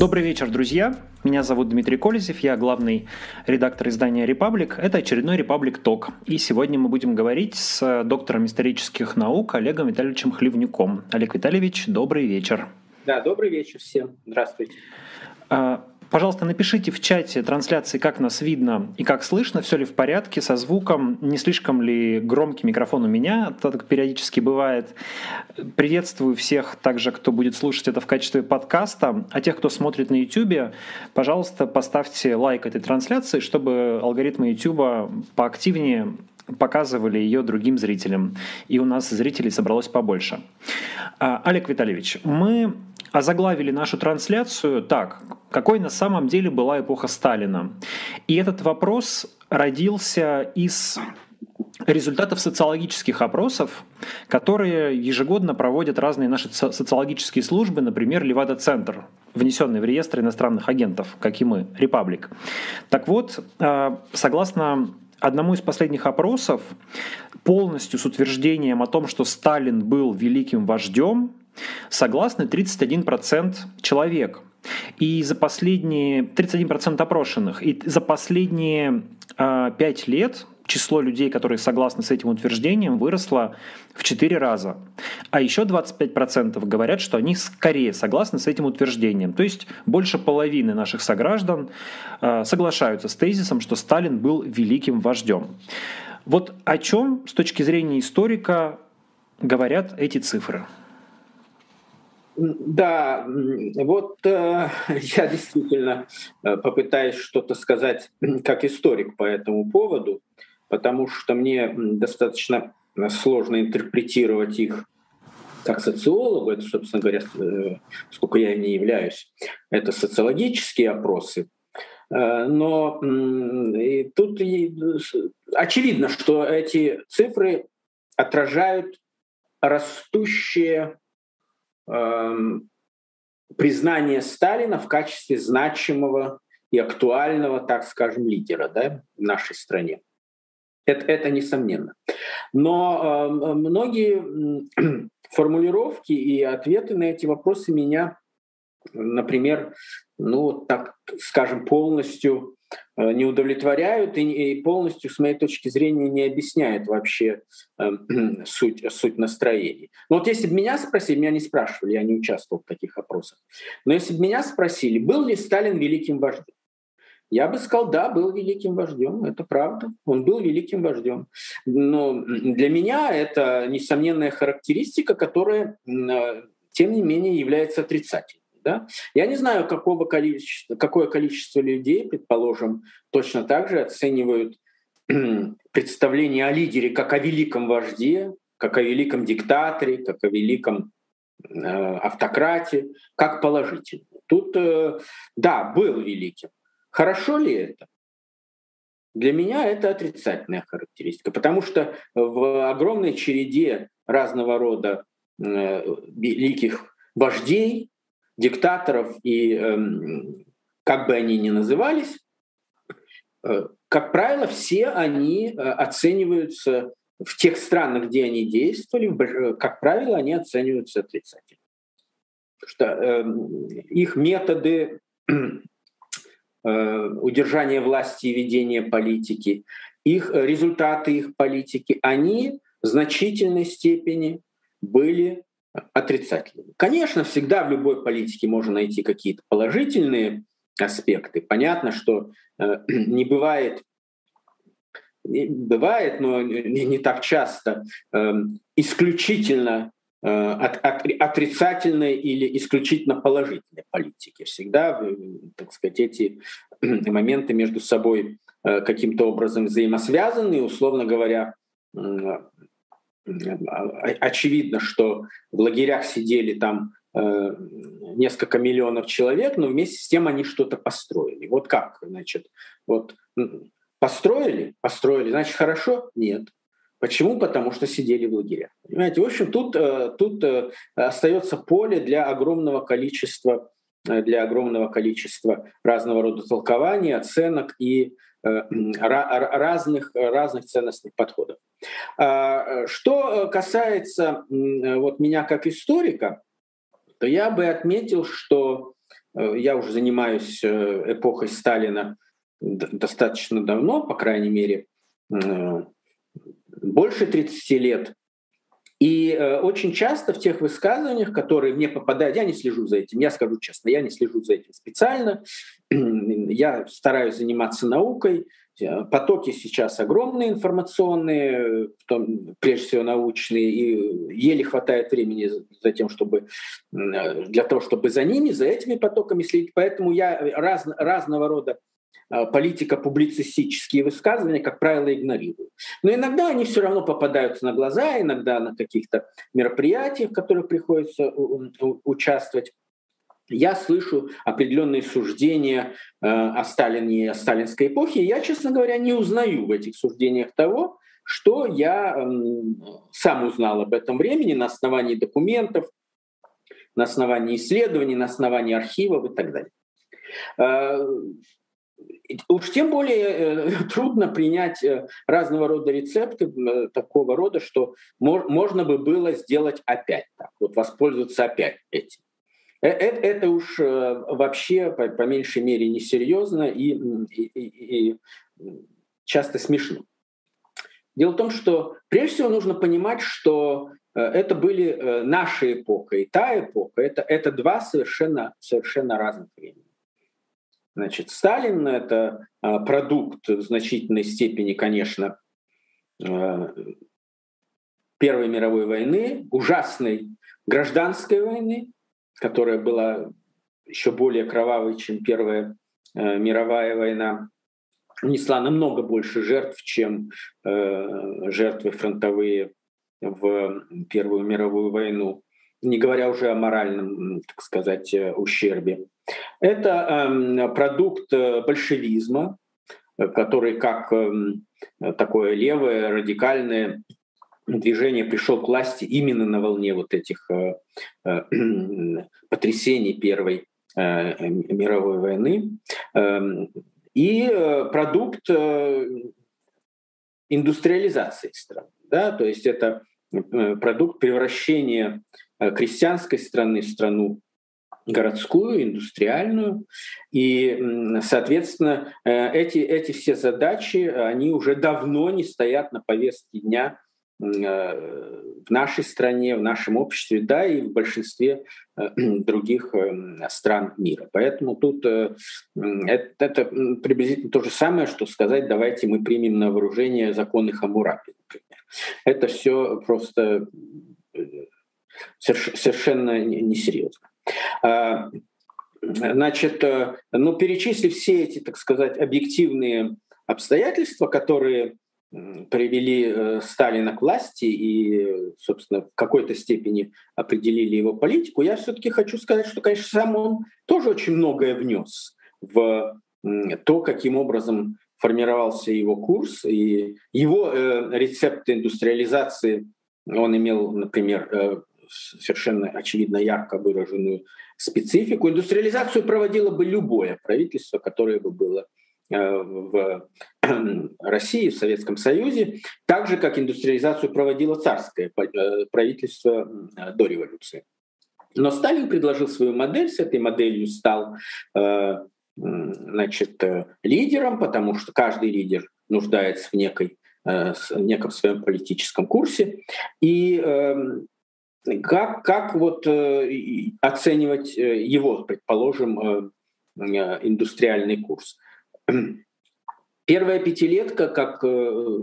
Добрый вечер, друзья. Меня зовут Дмитрий Колезев, я главный редактор издания «Репаблик». Это очередной «Репаблик Ток». И сегодня мы будем говорить с доктором исторических наук Олегом Витальевичем Хлевнюком. Олег Витальевич, добрый вечер. Да, добрый вечер всем. Здравствуйте. Пожалуйста, напишите в чате трансляции, как нас видно и как слышно, все ли в порядке со звуком, не слишком ли громкий микрофон у меня, так периодически бывает. Приветствую всех также, кто будет слушать это в качестве подкаста. А тех, кто смотрит на YouTube, пожалуйста, поставьте лайк этой трансляции, чтобы алгоритмы YouTube поактивнее показывали ее другим зрителям. И у нас зрителей собралось побольше. А, Олег Витальевич, мы озаглавили нашу трансляцию так, какой на самом деле была эпоха Сталина. И этот вопрос родился из результатов социологических опросов, которые ежегодно проводят разные наши социологические службы, например, Левада-центр, внесенный в реестр иностранных агентов, как и мы, Репаблик. Так вот, э, согласно одному из последних опросов, полностью с утверждением о том, что Сталин был великим вождем, согласны 31% человек. И за последние 31% опрошенных. И за последние э, 5 лет число людей, которые согласны с этим утверждением, выросло в 4 раза. А еще 25% говорят, что они скорее согласны с этим утверждением. То есть больше половины наших сограждан э, соглашаются с тезисом, что Сталин был великим вождем. Вот о чем с точки зрения историка говорят эти цифры? Да, вот э, я действительно э, попытаюсь что-то сказать как историк по этому поводу, потому что мне достаточно сложно интерпретировать их как социологу, это, собственно говоря, э, сколько я не являюсь, это социологические опросы. Э, но и тут очевидно, что эти цифры отражают растущее признание Сталина в качестве значимого и актуального, так скажем, лидера да, в нашей стране. Это, это несомненно. Но э, многие формулировки и ответы на эти вопросы меня, например, ну, так скажем, полностью не удовлетворяют и полностью, с моей точки зрения, не объясняют вообще э, суть, суть настроений. Но вот если бы меня спросили, меня не спрашивали, я не участвовал в таких опросах, но если бы меня спросили, был ли Сталин великим вождем, я бы сказал, да, был великим вождем, это правда, он был великим вождем. Но для меня это несомненная характеристика, которая, э, тем не менее, является отрицательной. Да? Я не знаю, какого количества, какое количество людей, предположим, точно так же оценивают представление о лидере как о великом вожде, как о великом диктаторе, как о великом э, автократе, как положительно. Тут, э, да, был великим. Хорошо ли это? Для меня это отрицательная характеристика, потому что в огромной череде разного рода э, великих вождей диктаторов и эм, как бы они ни назывались, э, как правило, все они э, оцениваются в тех странах, где они действовали, э, как правило, они оцениваются отрицательно. Потому что э, их методы удержания власти и ведения политики, их результаты их политики, они в значительной степени были отрицательными. Конечно, всегда в любой политике можно найти какие-то положительные аспекты. Понятно, что э, не бывает бывает, но не, так часто, э, исключительно э, от, от, отрицательной или исключительно положительной политики. Всегда, э, так сказать, эти моменты между собой э, каким-то образом взаимосвязаны, условно говоря, очевидно, что в лагерях сидели там несколько миллионов человек, но вместе с тем они что-то построили. Вот как, значит, вот построили, построили, значит хорошо? Нет. Почему? Потому что сидели в лагерях. Понимаете, в общем, тут, тут остается поле для огромного количества для огромного количества разного рода толкований, оценок и Э, разных, разных ценностных подходов. А, что касается вот меня как историка, то я бы отметил, что э, я уже занимаюсь э, эпохой Сталина достаточно давно, по крайней мере, больше 30 лет. И э, очень часто в тех высказываниях, которые мне попадают, я не слежу за этим, я скажу честно, я не слежу за этим специально, я стараюсь заниматься наукой, э, потоки сейчас огромные информационные, том, прежде всего научные, и еле хватает времени за тем, чтобы, для того, чтобы за ними, за этими потоками следить. Поэтому я раз, разного рода Э, политико-публицистические высказывания, как правило, игнорирую. Но иногда они все равно попадаются на глаза, иногда на каких-то мероприятиях, в которых приходится участвовать. Я слышу определенные суждения э, о Сталине и о сталинской эпохе, и я, честно говоря, не узнаю в этих суждениях того, что я сам узнал об этом времени на основании документов, на основании исследований, на основании архивов и так далее. Уж тем более э, трудно принять э, разного рода рецепты э, такого рода, что можно бы было сделать опять так, вот воспользоваться опять этим. Это уж вообще, по, меньшей мере, несерьезно и, и, и, часто смешно. Дело в том, что прежде всего нужно понимать, что это были наша эпоха и та эпоха. Это, это два совершенно, совершенно разных времени. Значит, Сталин — это а, продукт в значительной степени, конечно, а, Первой мировой войны, ужасной гражданской войны, которая была еще более кровавой, чем Первая а, мировая война, несла намного больше жертв, чем жертвы фронтовые в Первую мировую войну, не говоря уже о моральном, так сказать, ущербе. Это эм, продукт э, большевизма, который как эм, такое левое, радикальное движение пришел к власти именно на волне вот этих э, э, потрясений Первой мировой войны. Эм, и продукт индустриализации страны. Да? То есть это продукт превращения крестьянской страны в страну городскую, индустриальную. И, соответственно, э, эти, эти все задачи, они уже давно не стоят на повестке дня э, в нашей стране, в нашем обществе, да, и в большинстве э, других стран мира. Поэтому тут это, это приблизительно то же самое, что сказать, давайте мы примем на вооружение законы Хамурапи, например. Это все просто совершенно несерьезно. А, значит, э, ну, перечислив все эти, так сказать, объективные обстоятельства, которые привели э, Сталина к власти и, собственно, в какой-то степени определили его политику, я все-таки хочу сказать, что, конечно, сам он тоже очень многое внес в то, каким образом формировался его курс и его э, рецепты индустриализации. Он имел, например, совершенно очевидно ярко выраженную специфику. Индустриализацию проводило бы любое правительство, которое бы было э, в России, в Советском Союзе, так же, как индустриализацию проводило царское э, правительство до революции. Но Сталин предложил свою модель, с этой моделью стал э, значит, лидером, потому что каждый лидер нуждается в некой в неком своем политическом курсе. И эм, как, как вот э, оценивать э, его, предположим, э, индустриальный курс? Первая пятилетка, как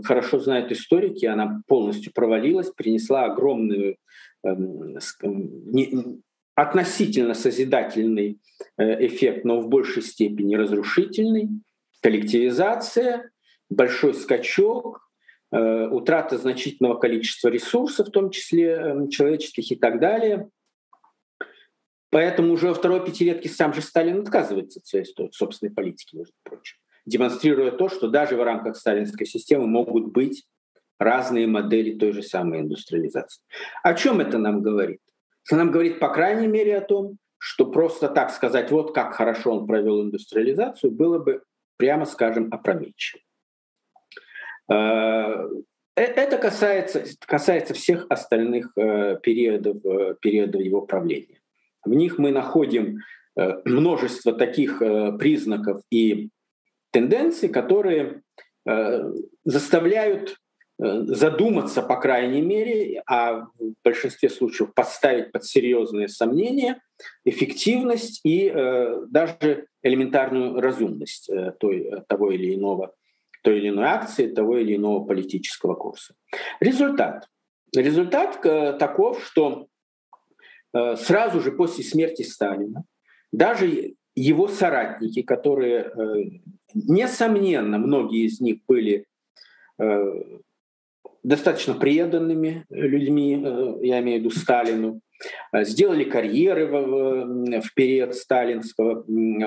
хорошо знают историки, она полностью провалилась, принесла огромную эм, относительно созидательный эффект, но в большей степени разрушительный. Коллективизация, большой скачок, Э, утрата значительного количества ресурсов, в том числе эм, человеческих и так далее. Поэтому уже во второй пятилетке сам же Сталин отказывается от своей собственной политики, между прочим, демонстрируя то, что даже в рамках сталинской системы могут быть разные модели той же самой индустриализации. О чем это нам говорит? Это нам говорит, по крайней мере, о том, что просто так сказать, вот как хорошо он провел индустриализацию, было бы, прямо скажем, опрометчиво. Э, э, это касается, касается всех остальных э, периодов, периодов его правления. В них мы находим множество таких признаков и тенденций, которые заставляют задуматься, по крайней мере, а в большинстве случаев поставить под серьезные сомнения эффективность и даже элементарную разумность той, того или иного той или иной акции, того или иного политического курса. Результат. Результат э, таков, что э, сразу же после смерти Сталина даже его соратники, которые, э, несомненно, многие из них были достаточно преданными людьми, я имею в виду Сталину, сделали карьеры в, в период сталинского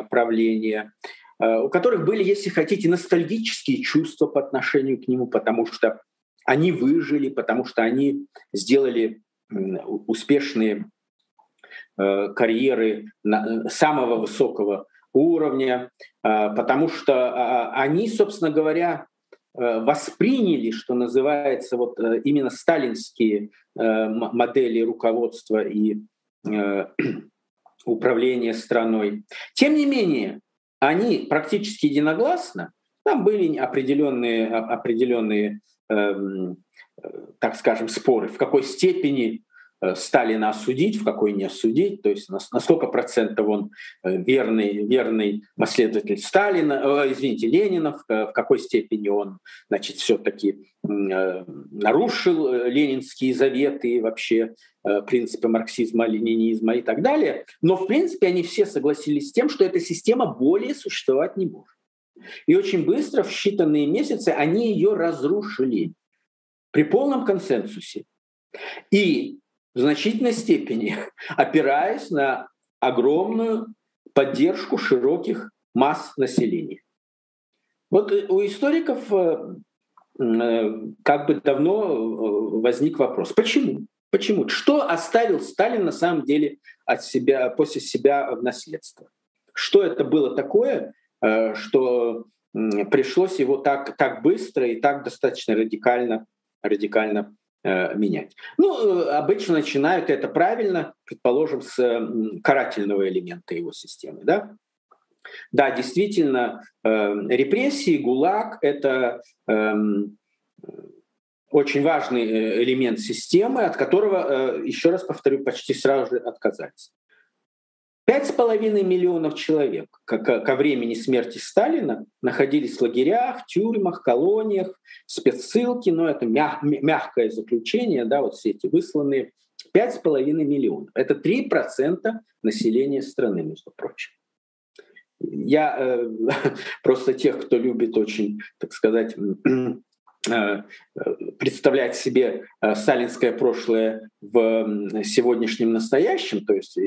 правления, у которых были, если хотите, ностальгические чувства по отношению к нему, потому что они выжили, потому что они сделали успешные э, карьеры самого высокого уровня, э, потому что а, они, собственно говоря, восприняли, что называется, вот именно сталинские модели руководства и управления страной. Тем не менее, они практически единогласно, там были определенные, определенные эм, э, так скажем, споры, в какой степени Сталина осудить, в какой не осудить, то есть на, процентов он э, верный, верный последователь Сталина, э, извините, Ленина, в, какой степени он значит, все-таки э, нарушил ленинские заветы вообще э, принципы марксизма, ленинизма и так далее. Но в принципе они все согласились с тем, что эта система более существовать не может. И очень быстро, в считанные месяцы, они ее разрушили при полном консенсусе. И в значительной степени опираясь на огромную поддержку широких масс населения. Вот у историков э, э, как бы давно э, возник вопрос, почему? Почему? Что оставил Сталин на самом деле от себя, после себя в наследство? Что это было такое, что пришлось его так, так быстро и так достаточно радикально, радикально менять. Ну, э, обычно начинают это правильно, предположим, с карательного элемента его системы. Да, да действительно, э, репрессии, ГУЛАГ — это эм, очень важный элемент системы, от которого, еще раз повторю, почти сразу же отказались. Пять с половиной миллионов человек ко времени смерти Сталина находились в лагерях, тюрьмах, колониях, спецссылки, но это мягкое заключение, да, вот все эти высланные. Пять с половиной миллионов. Это три процента населения страны, между прочим. Я э, просто тех, кто любит очень, так сказать, представлять себе э, сталинское прошлое в сегодняшнем настоящем, то есть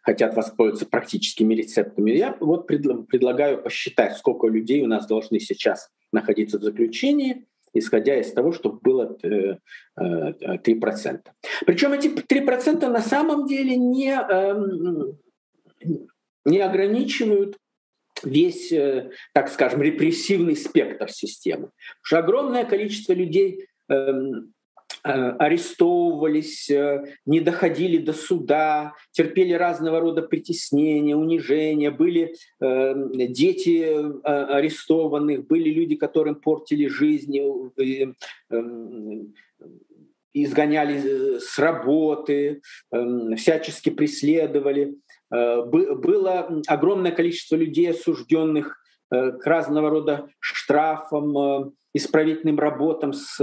хотят воспользоваться практическими рецептами, я вот предлагаю посчитать, сколько людей у нас должны сейчас находиться в заключении, исходя из того, чтобы было 3%. Э, Причем эти 3% на самом деле не, эм, не ограничивают весь, э, так скажем, репрессивный спектр системы. Потому что огромное количество людей эм, э, арестовывались, э, не доходили до суда, терпели разного рода притеснения, унижения, были эм, дети арестованных, были люди, которым портили жизнь, эм, изгоняли с работы, всячески преследовали. Э, было огромное количество людей, осужденных э, к разного рода штрафам, э, исправительным работам с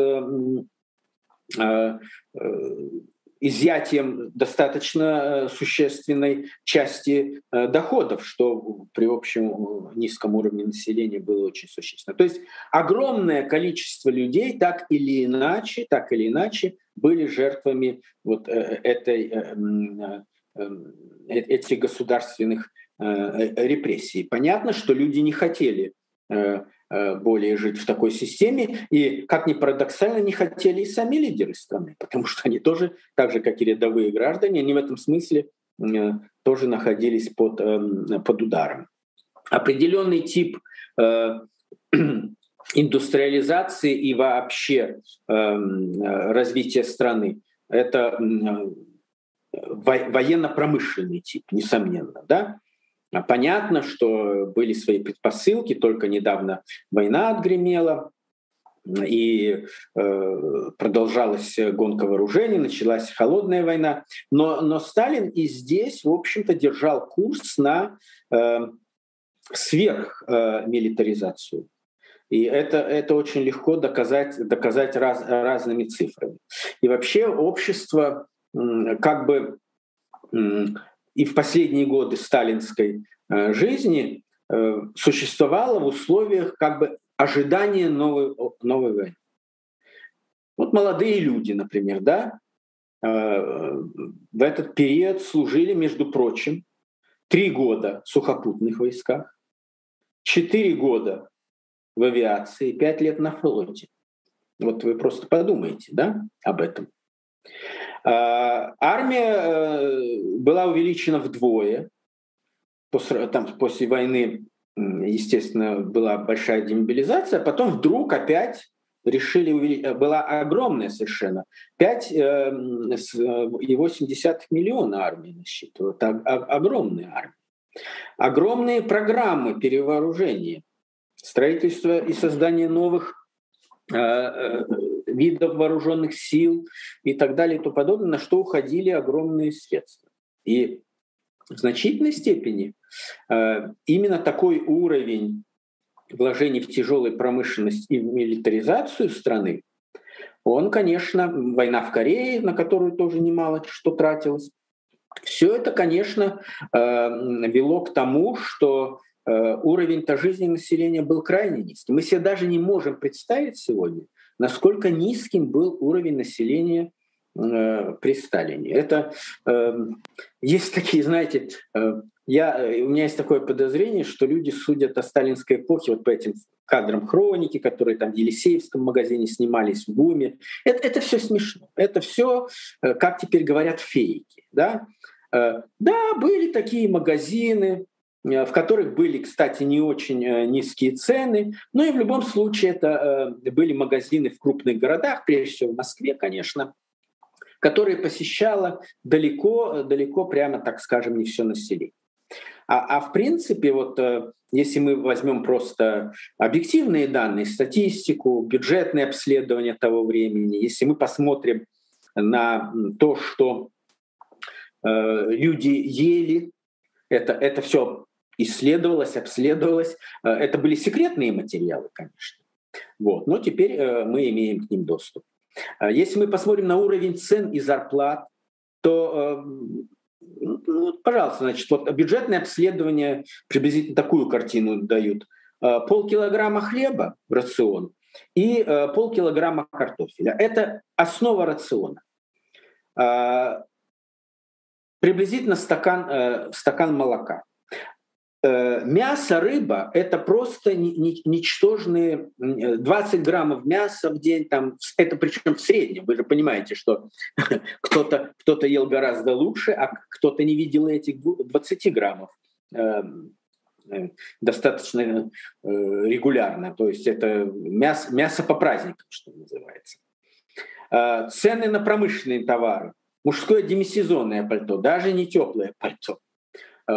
изъятием достаточно существенной части доходов, что при общем низком уровне населения было очень существенно. То есть огромное количество людей так или иначе, так или иначе были жертвами вот этой этих государственных репрессий. Понятно, что люди не хотели более жить в такой системе. И, как ни парадоксально, не хотели и сами лидеры страны, потому что они тоже, так же, как и рядовые граждане, они в этом смысле тоже находились под, под ударом. Определенный тип индустриализации и вообще развития страны – это военно-промышленный тип, несомненно. Да? А понятно, что были свои предпосылки, только недавно война отгремела, и э, продолжалась гонка вооружений, началась холодная война. Но, но Сталин и здесь, в общем-то, держал курс на э, сверхмилитаризацию. Э, и это, это очень легко доказать, доказать раз, разными цифрами. И вообще общество как бы и в последние годы сталинской э, жизни э, существовало в условиях как бы ожидания новой, новой войны. Вот молодые люди, например, да, э, в этот период служили, между прочим, три года в сухопутных войсках, четыре года в авиации, пять лет на флоте. Вот вы просто подумайте да, об этом. А, армия э, была увеличена вдвое. После, там, после войны, естественно, была большая демобилизация, потом вдруг опять решили увеличить, э, была огромная совершенно, 5,8 э, миллиона армии насчитывает, огромная армия. Огромные программы перевооружения, строительство и создание новых видов вооруженных сил и так далее и тому подобное, на что уходили огромные средства. И в значительной степени э, именно такой уровень вложений в тяжелую промышленность и в милитаризацию страны, он, конечно, война в Корее, на которую тоже немало что тратилось, все это, конечно, э, вело к тому, что э, уровень-то жизни населения был крайне низкий. Мы себе даже не можем представить сегодня, насколько низким был уровень населения э, при Сталине. Это э, есть такие, знаете, э, я, у меня есть такое подозрение, что люди судят о сталинской эпохе вот по этим кадрам хроники, которые там в Елисеевском магазине снимались в БУМе. Это, это все смешно. Это все, э, как теперь говорят, фейки. Да? Э, да, были такие магазины, Э, в которых были, кстати, не очень э, низкие цены, но и в любом случае это э, были магазины в крупных городах, прежде всего в Москве, конечно, которые посещало далеко, далеко прямо, так скажем, не все население. А, а в принципе, вот если мы возьмем просто объективные данные, статистику, бюджетные обследования того времени, если мы посмотрим на то, что э, люди ели, это, это все исследовалось, обследовалось. Э, это были секретные материалы, конечно. Вот. Но теперь э, мы имеем к ним доступ. Э, если мы посмотрим на уровень цен и зарплат, то, ну, пожалуйста, значит, вот бюджетное обследование приблизительно такую картину дают. Полкилограмма хлеба в рацион и полкилограмма картофеля. Это основа рациона. Приблизительно стакан, стакан молока. Э, мясо, рыба – это просто ничтожные 20 граммов мяса в день, там, это причем в среднем. Вы же понимаете, что кто-то кто ел гораздо лучше, а кто-то не видел этих 20 граммов эм, э, достаточно э, регулярно. То есть это мясо, мясо по праздникам, что называется. Цены на промышленные товары. Мужское демисезонное пальто, даже не теплое пальто – Э,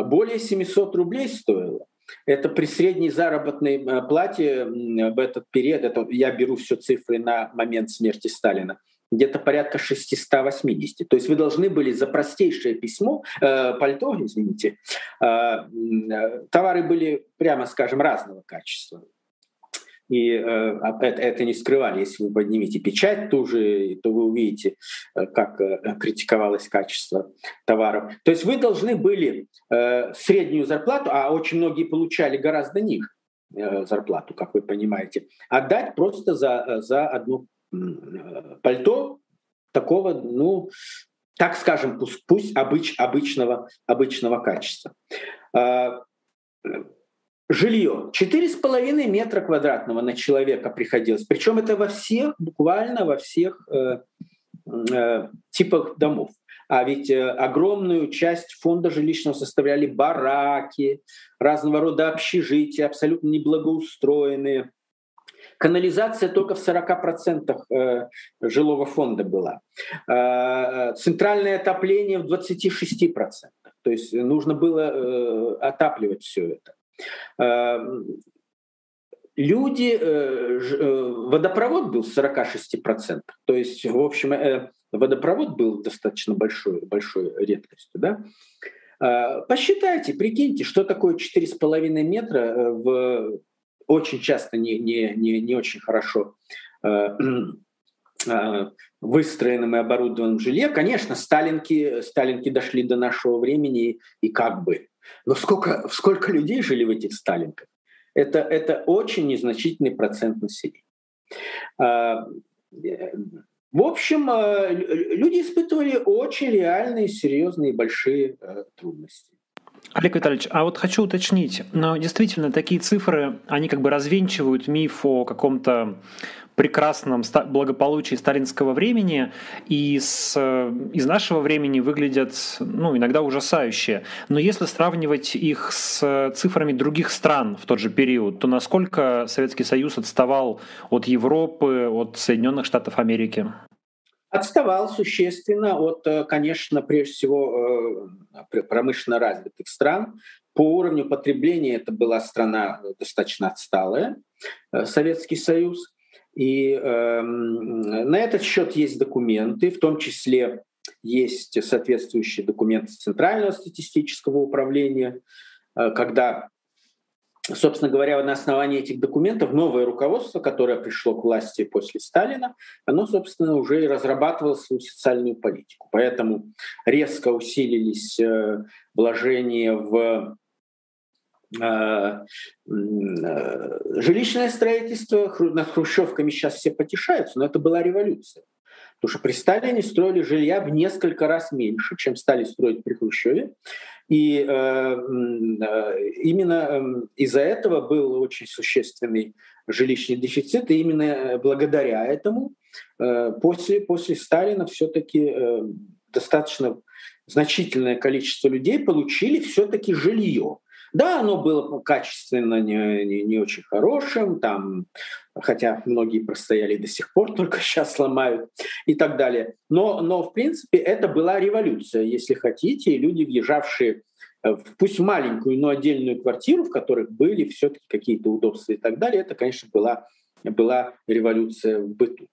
более 700 рублей стоило. Это при средней заработной э, плате в этот период, это я беру все цифры на момент смерти Сталина, где-то порядка 680. То есть вы должны были за простейшее письмо, э, пальто, извините, э, э, товары были, прямо скажем, разного качества и э, это, это не скрывали. Если вы поднимете печать ту же, то вы увидите, э, как э, критиковалось качество товаров. То есть вы должны были среднюю зарплату, а очень многие получали гораздо ниже зарплату, как вы понимаете, отдать просто за, за одну пальто такого, ну, так скажем, пусть, пусть обыч, обычного, обычного качества. Жилье 4,5 метра квадратного на человека приходилось. Причем это во всех, буквально во всех э, э, типах домов. А ведь э, огромную часть фонда жилищного составляли бараки, разного рода общежития, абсолютно неблагоустроенные. Канализация только в 40% э, жилого фонда была. Э, центральное отопление в 26%. То есть нужно было отапливать все это. Эм, люди, э, э, водопровод был 46%, то есть, в общем, э, водопровод был достаточно большой, большой редкостью, да? Посчитайте, прикиньте, что такое 4,5 метра в очень часто не, не, не, не очень хорошо выстроенном и оборудованном жилье. Конечно, сталинки, сталинки дошли до нашего времени и как бы но сколько, сколько людей жили в этих Сталинках? Это, это очень незначительный процент населения. А, в общем, а, люди испытывали очень реальные, серьезные, большие э, трудности. Олег Витальевич, а вот хочу уточнить, но действительно такие цифры, они как бы развенчивают миф о каком-то прекрасном благополучии сталинского времени и с, из нашего времени выглядят ну, иногда ужасающе. Но если сравнивать их с цифрами других стран в тот же период, то насколько Советский Союз отставал от Европы, от Соединенных Штатов Америки? Отставал существенно от, э, конечно, прежде всего э, промышленно развитых стран. По уровню потребления это была страна достаточно отсталая, э, Советский Союз. И э, на этот счет есть документы, в том числе есть соответствующие документы Центрального статистического управления, э, когда, собственно говоря, на основании этих документов новое руководство, которое пришло к власти после Сталина, оно, собственно, уже и разрабатывало свою социальную политику. Поэтому резко усилились э, вложения в Э, э, жилищное строительство, над хрущевками сейчас все потешаются, но это была революция. Потому что при Сталине строили жилья в несколько раз меньше, чем стали строить при Хрущеве. И э, э именно эм, из-за этого был очень существенный жилищный дефицит. И именно благодаря этому э, после, после Сталина все-таки э, достаточно значительное количество людей получили все-таки жилье. Да, оно было качественно не, не, не очень хорошим, там, хотя многие простояли до сих пор, только сейчас сломают и так далее. Но, но в принципе это была революция, если хотите, и люди, въезжавшие в пусть маленькую, но отдельную квартиру, в которых были все-таки какие-то удобства и так далее, это, конечно, была, была революция в быту.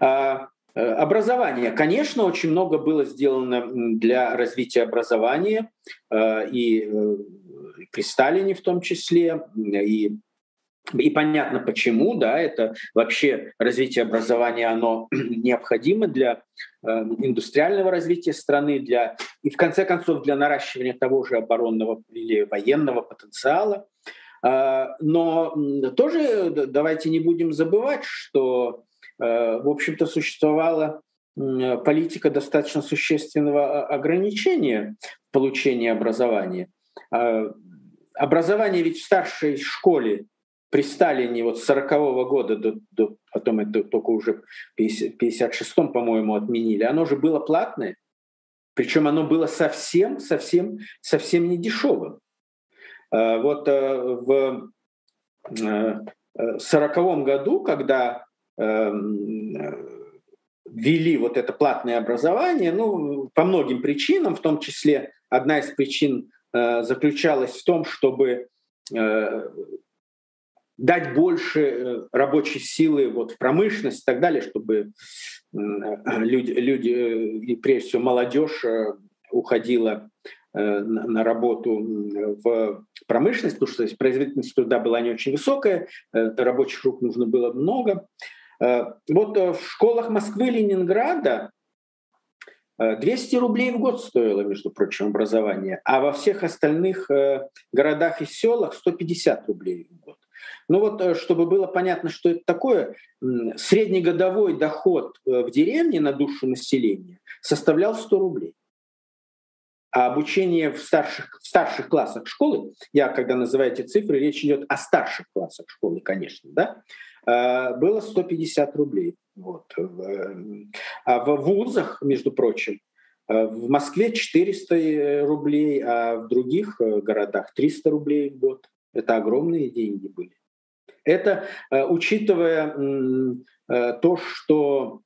А, э, Образование. Конечно, очень много было сделано для развития образования, э, и э, при Сталине в том числе, и и понятно почему, да, это вообще развитие образования, оно необходимо для э, индустриального развития страны, для, и в конце концов для наращивания того же оборонного или военного потенциала. Э, но тоже давайте не будем забывать, что, э, в общем-то, существовала политика достаточно существенного ограничения получения образования. Образование ведь в старшей школе при Сталине вот с 40 -го года до, до потом это только уже в 56-м, по-моему, отменили, оно же было платное, причем оно было совсем, совсем, совсем не дешевым. А, вот э, в 40 э, году, когда ввели вот это платное образование, ну, по многим причинам, в том числе одна из причин Э, заключалась в том, чтобы э, дать больше э, рабочей силы вот в промышленность и так далее, чтобы люди, люди и прежде всего молодежь уходила на работу в промышленность, потому что производительность труда была не очень высокая, рабочих рук нужно было много. Вот в школах Москвы и Ленинграда 200 рублей в год стоило, между прочим, образование, а во всех остальных э, городах и селах 150 рублей в год. Ну вот, чтобы было понятно, что это такое, среднегодовой доход в деревне на душу населения составлял 100 рублей. А обучение в старших, в старших классах школы, я когда называю эти цифры, речь идет о старших классах школы, конечно, да, э, было 150 рублей. Вот. А в вузах, между прочим, э, в Москве 400 рублей, а в других э, городах 300 рублей в год. Это огромные деньги были. Это учитывая то, что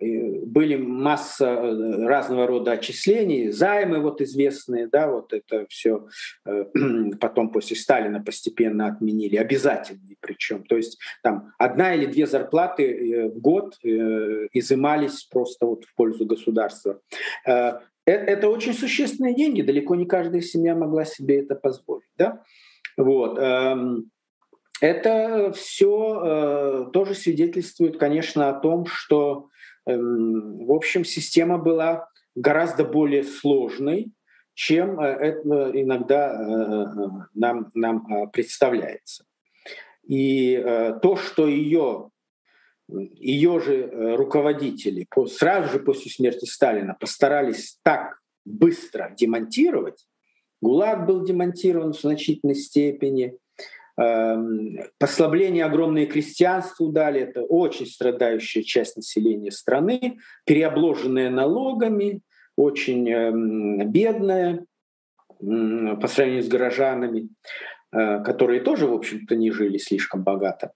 были масса э, разного рода отчислений, займы вот известные, да, вот это все э, потом после Сталина постепенно отменили, обязательные причем. То есть там одна или две зарплаты э, в год изымались просто вот в пользу государства. Это очень существенные деньги, далеко не каждая семья могла себе это позволить. Да? Вот. Эм, это все тоже свидетельствует, конечно, о том, что в общем, система была гораздо более сложной, чем э, это иногда э, нам, нам э, представляется. И то, что ее, ее же руководители сразу же после смерти Сталина постарались так быстро демонтировать, ГУЛАГ был демонтирован в значительной степени, Эм, послабление огромное крестьянству дали, это очень страдающая часть населения страны, переобложенная налогами, очень эм, бедная по сравнению с горожанами, э, которые тоже, в общем-то, не жили слишком богато,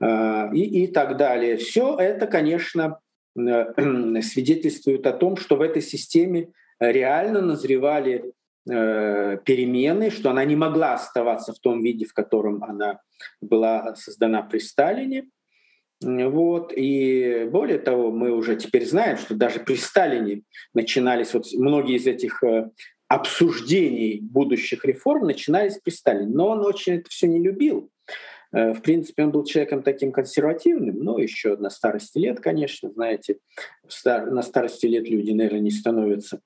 э, и, и так далее. Все это, конечно, э, свидетельствует о том, что в этой системе реально назревали Э, перемены, что она не могла оставаться в том виде, в котором она была создана при Сталине. Вот. И более того, мы уже теперь знаем, что даже при Сталине начинались вот многие из этих э, обсуждений будущих реформ начинались при Сталине. Но он очень это все не любил. Э, в принципе, он был человеком таким консервативным, но еще на старости лет, конечно, знаете, на старости лет люди, наверное, не становятся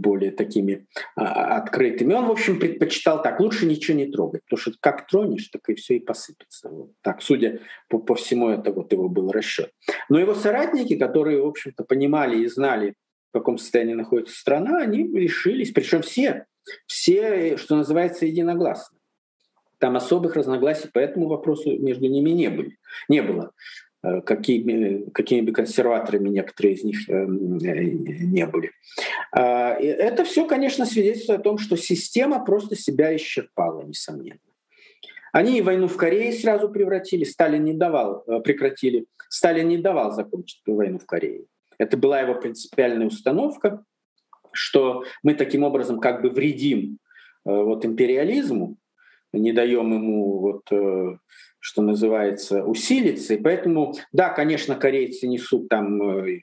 более такими а, открытыми. Он, в общем, предпочитал так, лучше ничего не трогать, потому что как тронешь, так и все и посыпется. Вот так, судя по, по всему, это вот его был расчет. Но его соратники, которые, в общем-то, понимали и знали, в каком состоянии находится страна, они решились, причем все, все, что называется, единогласно. Там особых разногласий по этому вопросу между ними не, были, не было. Э, какими, какими бы консерваторами некоторые из них э, не были. А, это все, конечно, свидетельствует о том, что система просто себя исчерпала, несомненно. Они и войну в Корее сразу превратили, Сталин не давал, э, прекратили, Сталин не давал закончить войну в Корее. Это была его принципиальная установка, что мы таким образом как бы вредим вот империализму, не даем ему вот что называется, усилиться. И поэтому, да, конечно, корейцы несут там э,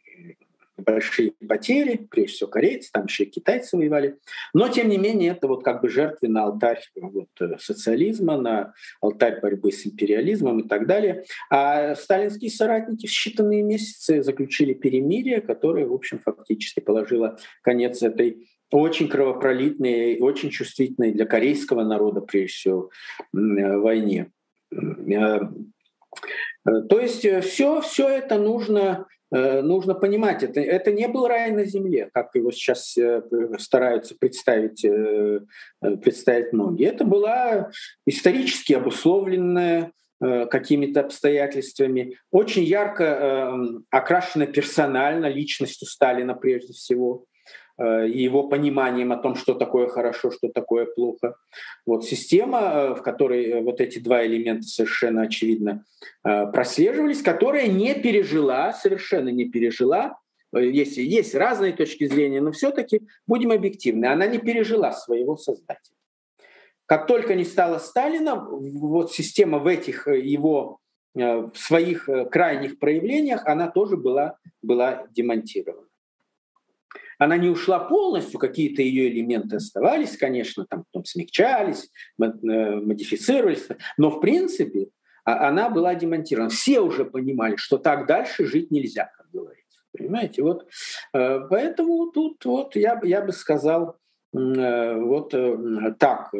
большие потери, прежде всего корейцы, там еще и китайцы воевали. Но, тем не менее, это вот как бы жертвы на алтарь вот, э, социализма, на алтарь борьбы с империализмом и так далее. А сталинские соратники в считанные месяцы заключили перемирие, которое, в общем, фактически положило конец этой очень кровопролитной, очень чувствительной для корейского народа, прежде всего, э, войне. Э, то есть все, э, все это нужно, э, нужно понимать. Это, это не был рай на земле, как его сейчас стараются представить, представить многие. Это была исторически обусловленная какими-то обстоятельствами, очень ярко окрашена персонально личностью Сталина прежде всего. Э, и его пониманием о том, что такое хорошо, что такое плохо. Вот система, э, в которой э, вот эти два элемента совершенно очевидно прослеживались, которая не пережила, совершенно не пережила, есть, есть разные точки зрения, но все-таки будем объективны, она не пережила своего создателя. Как только не стало Сталина, вот система в этих его в своих крайних проявлениях, она тоже была, была демонтирована. Она не ушла полностью, какие-то ее элементы оставались, конечно, там потом смягчались, э, модифицировались, но в принципе а, она была демонтирована. Все уже понимали, что так дальше жить нельзя, как говорится. Понимаете, вот э, поэтому тут вот я, я бы сказал, вот так,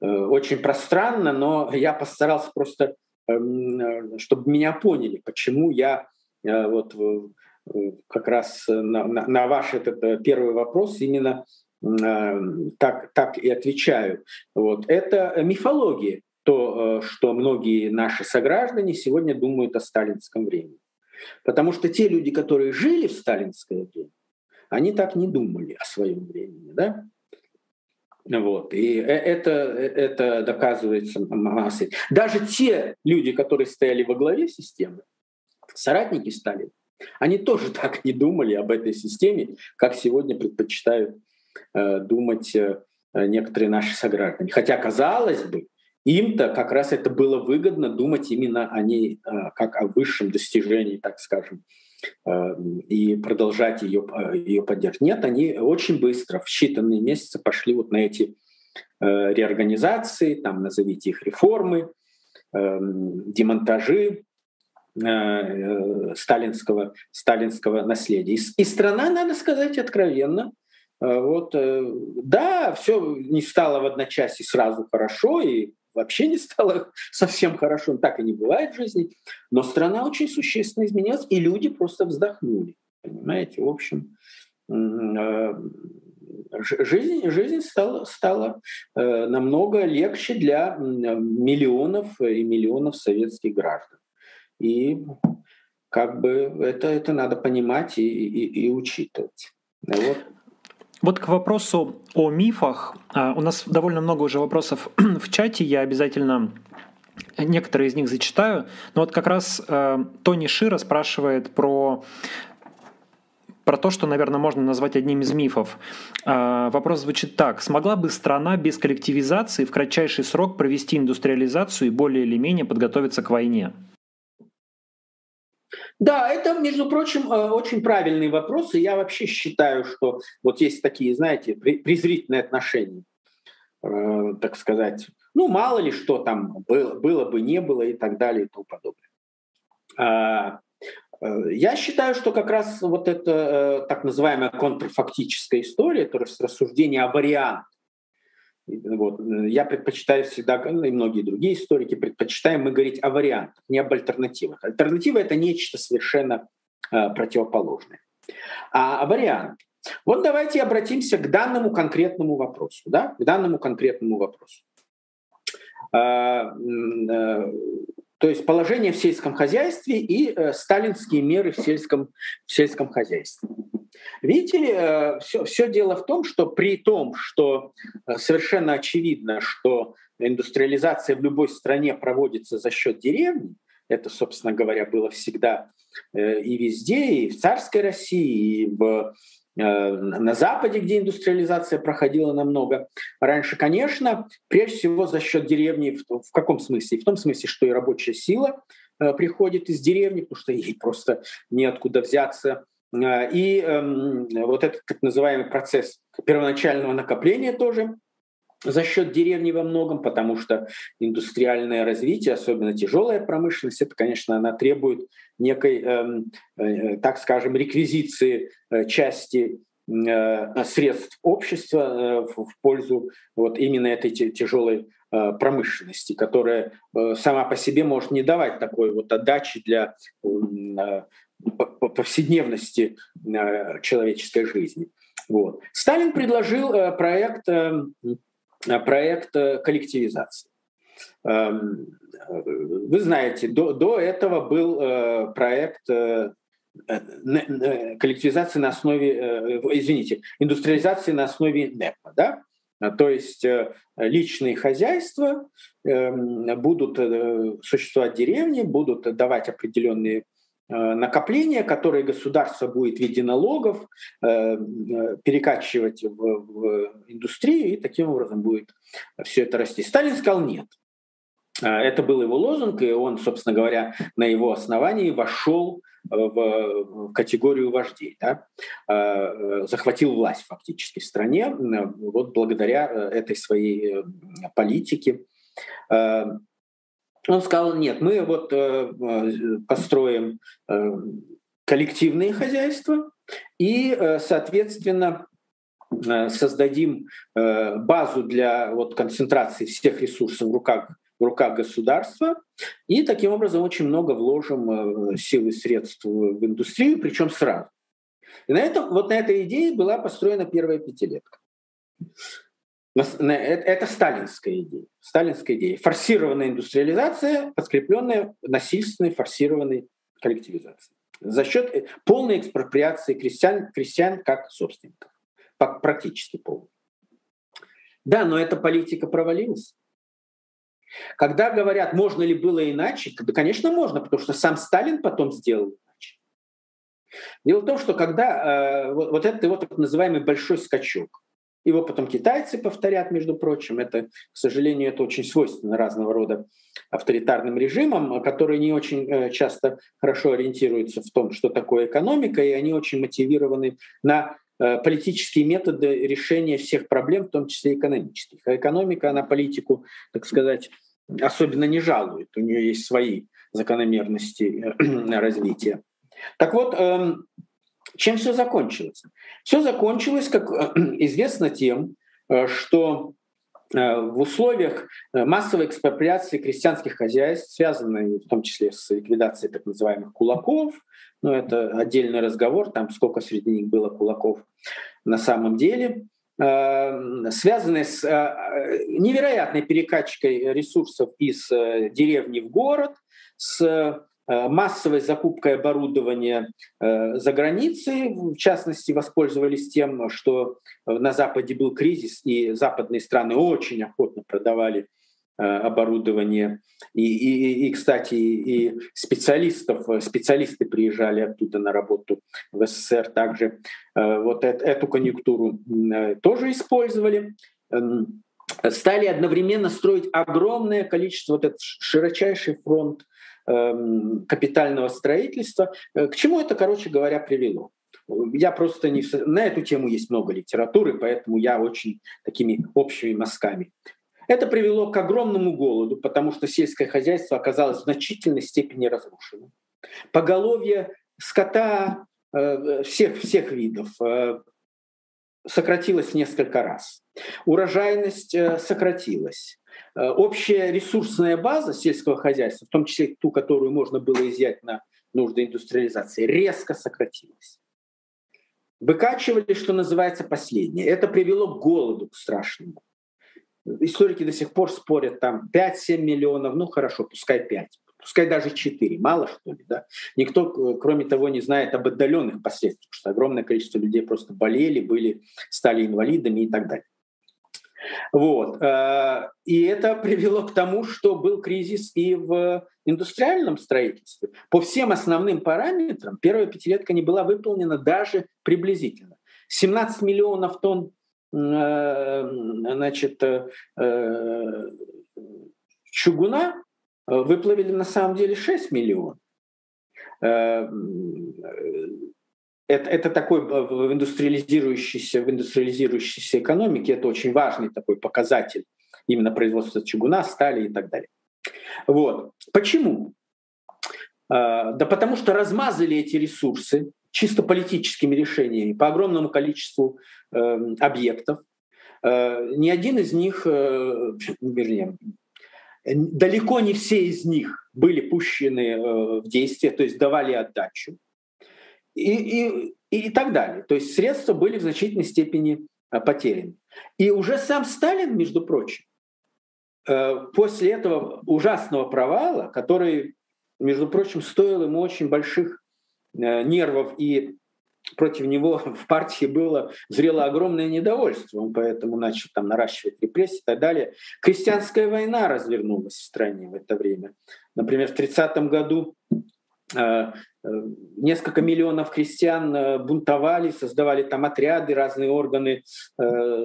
очень пространно, но я постарался просто, чтобы меня поняли, почему я вот как раз на, на, на ваш этот первый вопрос именно так, так и отвечаю. Вот. Это мифология, то, что многие наши сограждане сегодня думают о сталинском времени. Потому что те люди, которые жили в сталинское время, они так не думали о своем времени. Да? Вот. И э, это, это доказывается массой. Даже те люди, которые стояли во главе системы, соратники Сталина, они тоже так не думали об этой системе, как сегодня предпочитают э, думать э, некоторые наши сограждане. Хотя, казалось бы, им-то как раз это было выгодно думать именно о ней э, как о высшем достижении, так скажем, э, и продолжать ее, э, ее поддерживать. Нет, они очень быстро, в считанные месяцы пошли вот на эти реорганизации, там назовите их реформы, демонтажи сталинского, сталинского наследия. И страна, надо сказать откровенно, вот, да, все не стало в одночасье сразу хорошо, и вообще не стало совсем хорошо, так и не бывает в жизни, но страна очень существенно изменилась, и люди просто вздохнули. Понимаете, в общем, э, жизнь, жизнь стала, стала э, намного легче для миллионов и миллионов советских граждан. И как бы это, это надо понимать и, и, и учитывать. Вот. Вот к вопросу о мифах. А, у нас довольно много уже вопросов в чате. Я обязательно некоторые из них зачитаю. Но вот как раз э, Тони Шира спрашивает про про то, что, наверное, можно назвать одним из мифов. Э, вопрос звучит так. Смогла бы страна без коллективизации в кратчайший срок провести индустриализацию и более или менее подготовиться к войне? Да, это, между прочим, э, очень правильный вопрос, и я вообще считаю, что вот есть такие, знаете, презрительные отношения, э, так сказать. Ну, мало ли что там было, было бы, не было и так далее и тому подобное. А, э, я считаю, что как раз вот эта так называемая контрфактическая история, то есть рассуждение о вариантах, вот. Я предпочитаю всегда, и многие другие историки предпочитаем мы говорить о вариантах, не об альтернативах. Альтернатива — это нечто совершенно э, противоположное. А, а вариант. Вот давайте обратимся к данному конкретному вопросу. Да? К данному конкретному вопросу. А, э, то есть положение в сельском хозяйстве и э, сталинские меры в сельском, в сельском хозяйстве. Видите все, все дело в том, что при том, что э, совершенно очевидно, что индустриализация в любой стране проводится за счет деревни, это, собственно говоря, было всегда э, и везде, и в царской России, и в э, на Западе, где индустриализация проходила намного раньше, конечно, прежде всего за счет деревни. В, в каком смысле? В том смысле, что и рабочая сила приходит из деревни, потому что ей просто неоткуда взяться и эм, вот этот так называемый процесс первоначального накопления тоже за счет деревни во многом, потому что индустриальное развитие, особенно тяжелая промышленность, это, конечно, она требует некой, эм, э, так скажем, реквизиции э, части э, средств общества в пользу вот именно этой тяжелой промышленности, которая сама по себе может не давать такой вот отдачи для повседневности э, человеческой жизни. Вот. Сталин предложил э, проект, э, проект коллективизации. Эм, вы знаете, до, до этого был проект коллективизации на основе, извините, индустриализации на основе НЭПа, да? То есть личные хозяйства эм, будут существовать деревни, будут давать определенные накопления, которые государство будет в виде налогов э, э, перекачивать в, в индустрию, и таким образом будет все это расти. Сталин сказал нет. Это был его лозунг, и он, собственно говоря, на его основании вошел в категорию вождей, да? захватил власть фактически в стране вот благодаря этой своей политике. Он сказал, нет, мы вот э, э, построим э, коллективные хозяйства и, соответственно, создадим базу для вот, концентрации всех ресурсов в руках в руках государства, и таким образом очень много вложим сил и средств в индустрию, причем сразу. И на этом, вот на этой идее была построена первая пятилетка. Это сталинская идея. Сталинская идея. Форсированная индустриализация, подкрепленная насильственной форсированной коллективизацией. За счет э, полной экспроприации крестьян, крестьян как собственников. Практически полной. Да, но эта политика провалилась. Когда говорят, можно ли было иначе, да, конечно, можно, потому что сам Сталин потом сделал иначе. Дело в том, что когда э, вот, вот этот его так называемый большой скачок, его потом китайцы повторят, между прочим. Это, к сожалению, это очень свойственно разного рода авторитарным режимам, которые не очень э, часто хорошо ориентируются в том, что такое экономика, и они очень мотивированы на э, политические методы решения всех проблем, в том числе экономических. А экономика, она политику, так сказать, особенно не жалует. У нее есть свои закономерности э, развития. Так вот, эм, чем все закончилось? Все закончилось, как э, известно, тем, э, что э, в условиях массовой экспроприации крестьянских хозяйств, связанной в том числе с ликвидацией так называемых кулаков, ну это отдельный разговор, там сколько среди них было кулаков на самом деле, связанные с невероятной перекачкой ресурсов из деревни в город, с массовой закупкой оборудования э, за границей, в частности, воспользовались тем, что на Западе был кризис, и западные страны очень охотно продавали э, оборудование. И, и, и, кстати, и специалистов, специалисты приезжали оттуда на работу в СССР также. Вот эту конъюнктуру тоже использовали эм, стали одновременно строить огромное количество, вот этот широчайший фронт капитального строительства. Э, к чему это, короче говоря, привело? Я просто не... На эту тему есть много литературы, поэтому я очень такими общими мазками. Это привело к огромному голоду, потому что сельское хозяйство оказалось в значительной степени разрушено. Поголовье скота э, всех, всех видов э, сократилось несколько раз. Урожайность сократилась. Э, общая ресурсная база сельского хозяйства, в том числе ту, которую можно было изъять на нужды индустриализации, резко сократилась. Выкачивали, что называется, последнее. Это привело к голоду к страшному. Историки до сих пор спорят, там 5-7 миллионов, ну хорошо, пускай 5, пускай даже 4, мало что ли, да. Никто, э, кроме того, не знает об отдаленных последствиях, что огромное количество людей просто болели, были, стали инвалидами и так далее. Вот. Э, и это привело к тому, что был кризис и в индустриальном строительстве. По всем основным параметрам первая пятилетка не была выполнена даже приблизительно. 17 миллионов тонн э, значит, э, чугуна выплавили на самом деле 6 миллионов это, это такой э, в индустриализирующейся, в индустриализирующейся экономике это очень важный такой показатель именно производства чугуна, стали и так далее. Вот. Почему? А, да потому что размазали эти ресурсы чисто политическими решениями по огромному количеству э, объектов. Э, ни один из них, э, вернее, далеко не все из них были пущены э, в действие, то есть давали отдачу и, и, и так далее. То есть средства были в значительной степени а, потеряны. И уже сам Сталин, между прочим, э, после этого ужасного провала, который, между прочим, стоил ему очень больших э, нервов и против него в партии было зрело огромное недовольство, он поэтому начал там наращивать репрессии и так далее. Крестьянская война развернулась в стране в это время. Например, в 30 году Э, э, несколько миллионов крестьян э, бунтовали, создавали там отряды, разные органы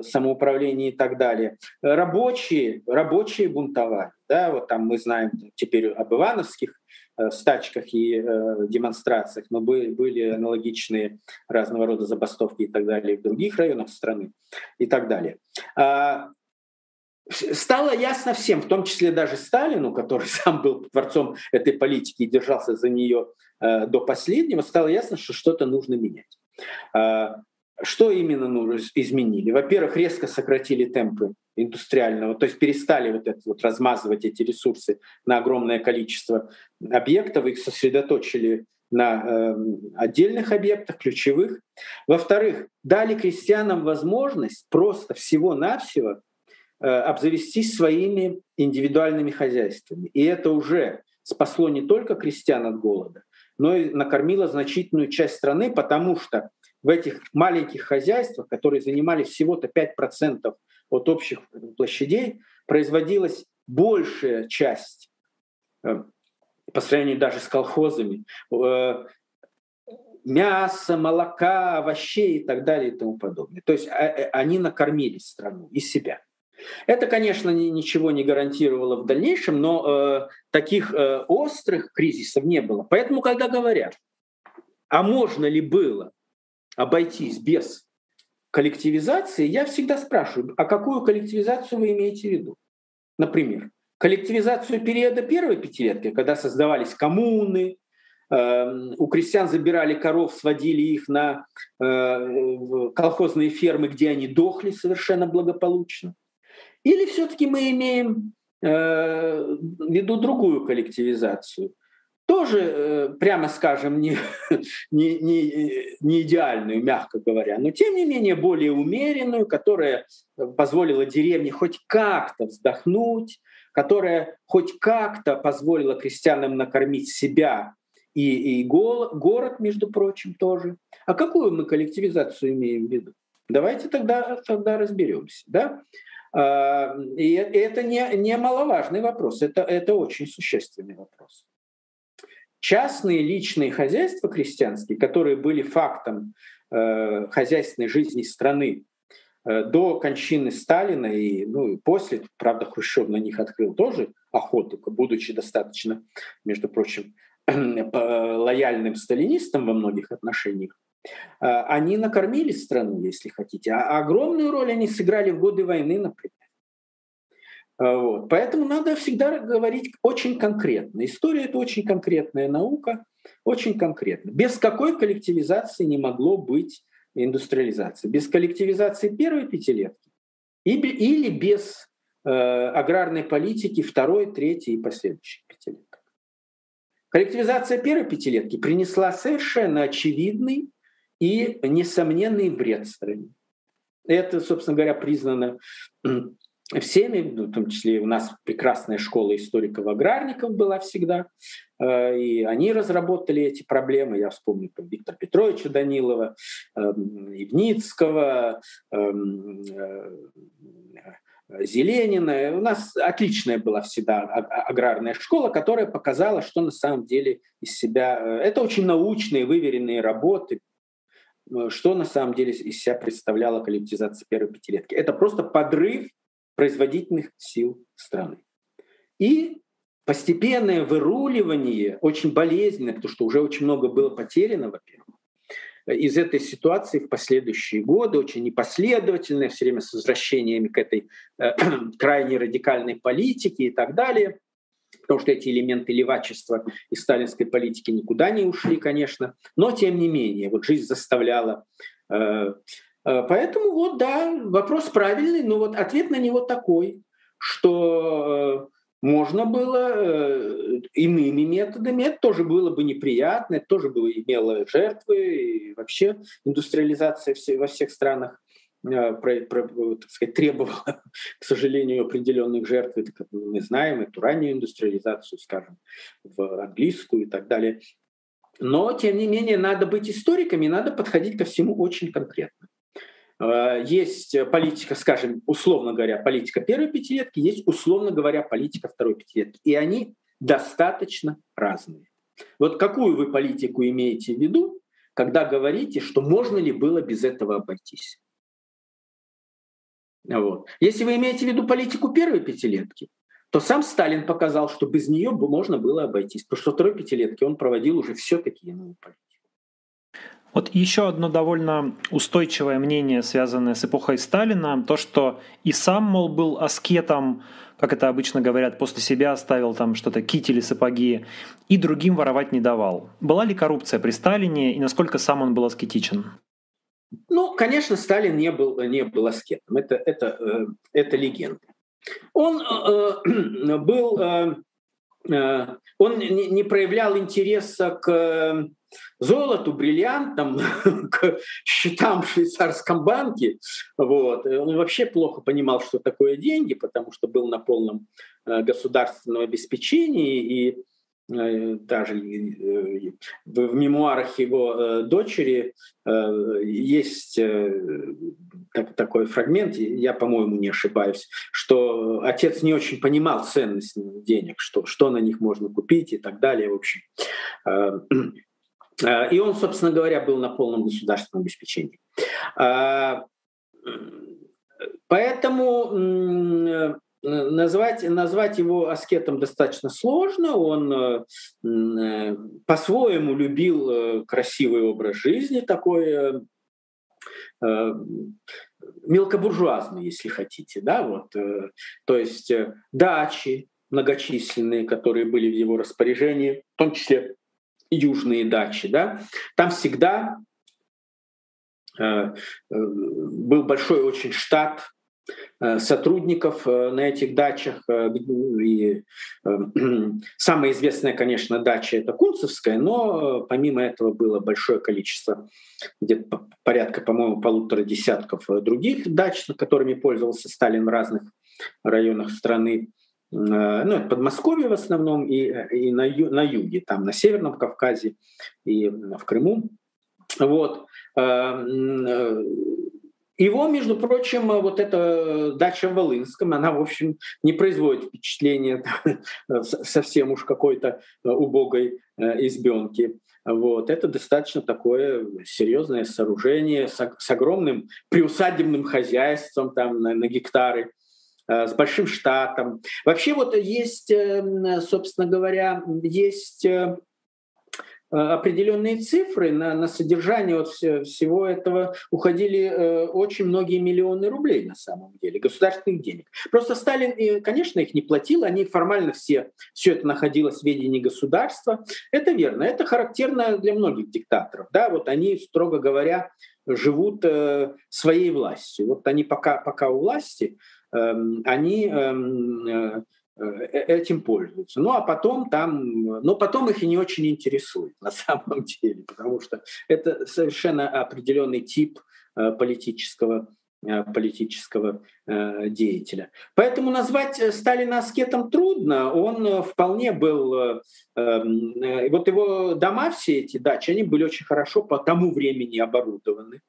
самоуправления и так далее. Рабочие, рабочие бунтовали. Да, вот там мы знаем теперь об ивановских стачках и демонстрациях, но были, аналогичные разного рода забастовки и так далее в других районах страны и так далее. Стало ясно всем, в том числе даже Сталину, который сам был творцом этой политики и держался за нее э, до последнего, стало ясно, что что-то нужно менять. Э, что именно ну, изменили? Во-первых, резко сократили темпы индустриального, то есть перестали вот это вот размазывать эти ресурсы на огромное количество объектов, их сосредоточили на э, отдельных объектах, ключевых. Во-вторых, дали крестьянам возможность просто всего-навсего обзавестись своими индивидуальными хозяйствами. И это уже спасло не только крестьян от голода, но и накормило значительную часть страны, потому что в этих маленьких хозяйствах, которые занимали всего-то 5% от общих площадей, производилась большая часть э, по сравнению даже с колхозами, э, мяса, молока, овощей и так далее и тому подобное. То есть а, э, они накормили страну и себя. Это, конечно, ничего не гарантировало в дальнейшем, но э, таких э, острых кризисов не было. Поэтому, когда говорят, а можно ли было обойтись без коллективизации, я всегда спрашиваю, а какую коллективизацию вы имеете в виду? Например, коллективизацию периода первой пятилетки, когда создавались коммуны, эм, у крестьян забирали коров, сводили их на э, колхозные фермы, где они дохли совершенно благополучно. Или все-таки мы имеем э, в виду другую коллективизацию – тоже, э, прямо скажем, не, не, не, не идеальную, мягко говоря, но тем не менее более умеренную, которая позволила деревне хоть как-то вздохнуть, которая хоть как-то позволила крестьянам накормить себя и, и город, между прочим, тоже. А какую мы коллективизацию имеем в виду? Давайте тогда, тогда разберемся. Да? И это не, не маловажный вопрос, это, это очень существенный вопрос. Частные личные хозяйства крестьянские, которые были фактом э, хозяйственной жизни страны э, до кончины Сталина и, ну, и после, правда, Хрущев на них открыл тоже охоту, будучи достаточно, между прочим, лояльным сталинистом во многих отношениях, э, они накормили страну, если хотите. А огромную роль они сыграли в годы войны, например. А, вот. Поэтому надо всегда говорить очень конкретно. История — это очень конкретная наука, очень конкретно. Без какой коллективизации не могло быть индустриализации? Без коллективизации первой пятилетки или без э, аграрной политики второй, третьей и последующей пятилетки. Коллективизация первой пятилетки принесла совершенно очевидный и несомненный вред стране. Это, собственно говоря, признано всеми, ну, в том числе у нас прекрасная школа историков-аграрников была всегда, э, и они разработали эти проблемы. Я вспомню там, Виктора Петровича Данилова, эм, Ивницкого, эм, э, Зеленина. У нас отличная была всегда аграрная школа, которая показала, что на самом деле из себя... Э, это очень научные, выверенные работы, что на самом деле из себя представляла коллективизация первой пятилетки. Это просто подрыв производительных сил страны. И постепенное выруливание, очень болезненное, потому что уже очень много было потеряно, во-первых, из этой ситуации в последующие годы, очень непоследовательное, все время с возвращениями к этой э, крайне радикальной политике и так далее, потому что эти элементы левачества из сталинской политики никуда не ушли, конечно, но тем не менее, вот жизнь заставляла э, Э, поэтому вот, да, вопрос правильный, но вот ответ на него такой, что э, можно было иными методами, это тоже было бы неприятно, это тоже было, имело жертвы, и вообще индустриализация во всех странах про, про, так сказать, требовала, к сожалению, определенных жертв. Это, как мы знаем, эту раннюю индустриализацию, скажем, в английскую и так далее. Но, тем не менее, надо быть историками, надо подходить ко всему очень конкретно. Э, есть политика, скажем, условно говоря, политика первой пятилетки, есть, условно говоря, политика второй пятилетки. И они достаточно разные. Вот какую вы политику имеете в виду, когда говорите, что можно ли было без этого обойтись? Вот. Если вы имеете в виду политику первой пятилетки, то сам Сталин показал, что без нее можно было обойтись, потому что второй пятилетки он проводил уже все-таки иную политику. Вот еще одно довольно устойчивое мнение, связанное с эпохой Сталина, то, что и сам, мол, был аскетом, как это обычно говорят, после себя оставил там что-то, кители, сапоги, и другим воровать не давал. Была ли коррупция при Сталине, и насколько сам он был аскетичен? Ну, конечно, Сталин не был, не был аскетом. Это, это, это легенда. Он э, был, э, он не, проявлял интереса к золоту, бриллиантам, к счетам в швейцарском банке. Вот. Он вообще плохо понимал, что такое деньги, потому что был на полном государственном обеспечении и Э, даже э, в мемуарах его э, дочери есть такой фрагмент, я, по-моему, не ошибаюсь, что отец не очень понимал ценность денег, что, что на них можно купить и так далее, в общем. И он, собственно говоря, был на полном государственном обеспечении. Поэтому назвать, назвать его аскетом достаточно сложно. Он э, э, по-своему любил э, красивый образ жизни, такой мелкобуржуазный, если хотите, да, вот, то есть дачи многочисленные, которые были в его распоряжении, в том числе южные дачи, да, там всегда был большой очень штат сотрудников э, на этих дачах. Э, и самая известная, конечно, дача это Кунцевская, но помимо этого было большое количество, где-то порядка, по-моему, полутора десятков других дач, которыми пользовался Сталин в разных районах страны. Ну, это Подмосковье в основном и, и на, ю, на юге, там на Северном Кавказе и в Крыму. Вот. Его, между прочим, вот эта дача в Волынском, она, в общем, не производит впечатления совсем уж какой-то э, убогой э, избенки. Вот. Это достаточно такое серьезное сооружение с, с огромным приусадебным хозяйством там, на, на гектары, э, с большим штатом. Вообще вот есть, собственно говоря, есть Э, определенные цифры на, на содержание вот всего этого уходили э, очень многие миллионы рублей на самом деле, государственных денег. Просто Сталин, э, конечно, их не платил, они формально все, все это находилось в ведении государства. Это верно, это характерно для многих диктаторов. Да? Вот они, строго говоря, живут э, своей властью. Вот они пока, пока у власти, э, они э, Э, этим пользуются. Ну а потом там, но потом их и не очень интересует на самом деле, потому что это совершенно определенный тип э, политического э, политического деятеля. Поэтому назвать Сталина аскетом трудно. Он вполне был... Вот его дома, все эти дачи, они были очень хорошо по тому времени оборудованы.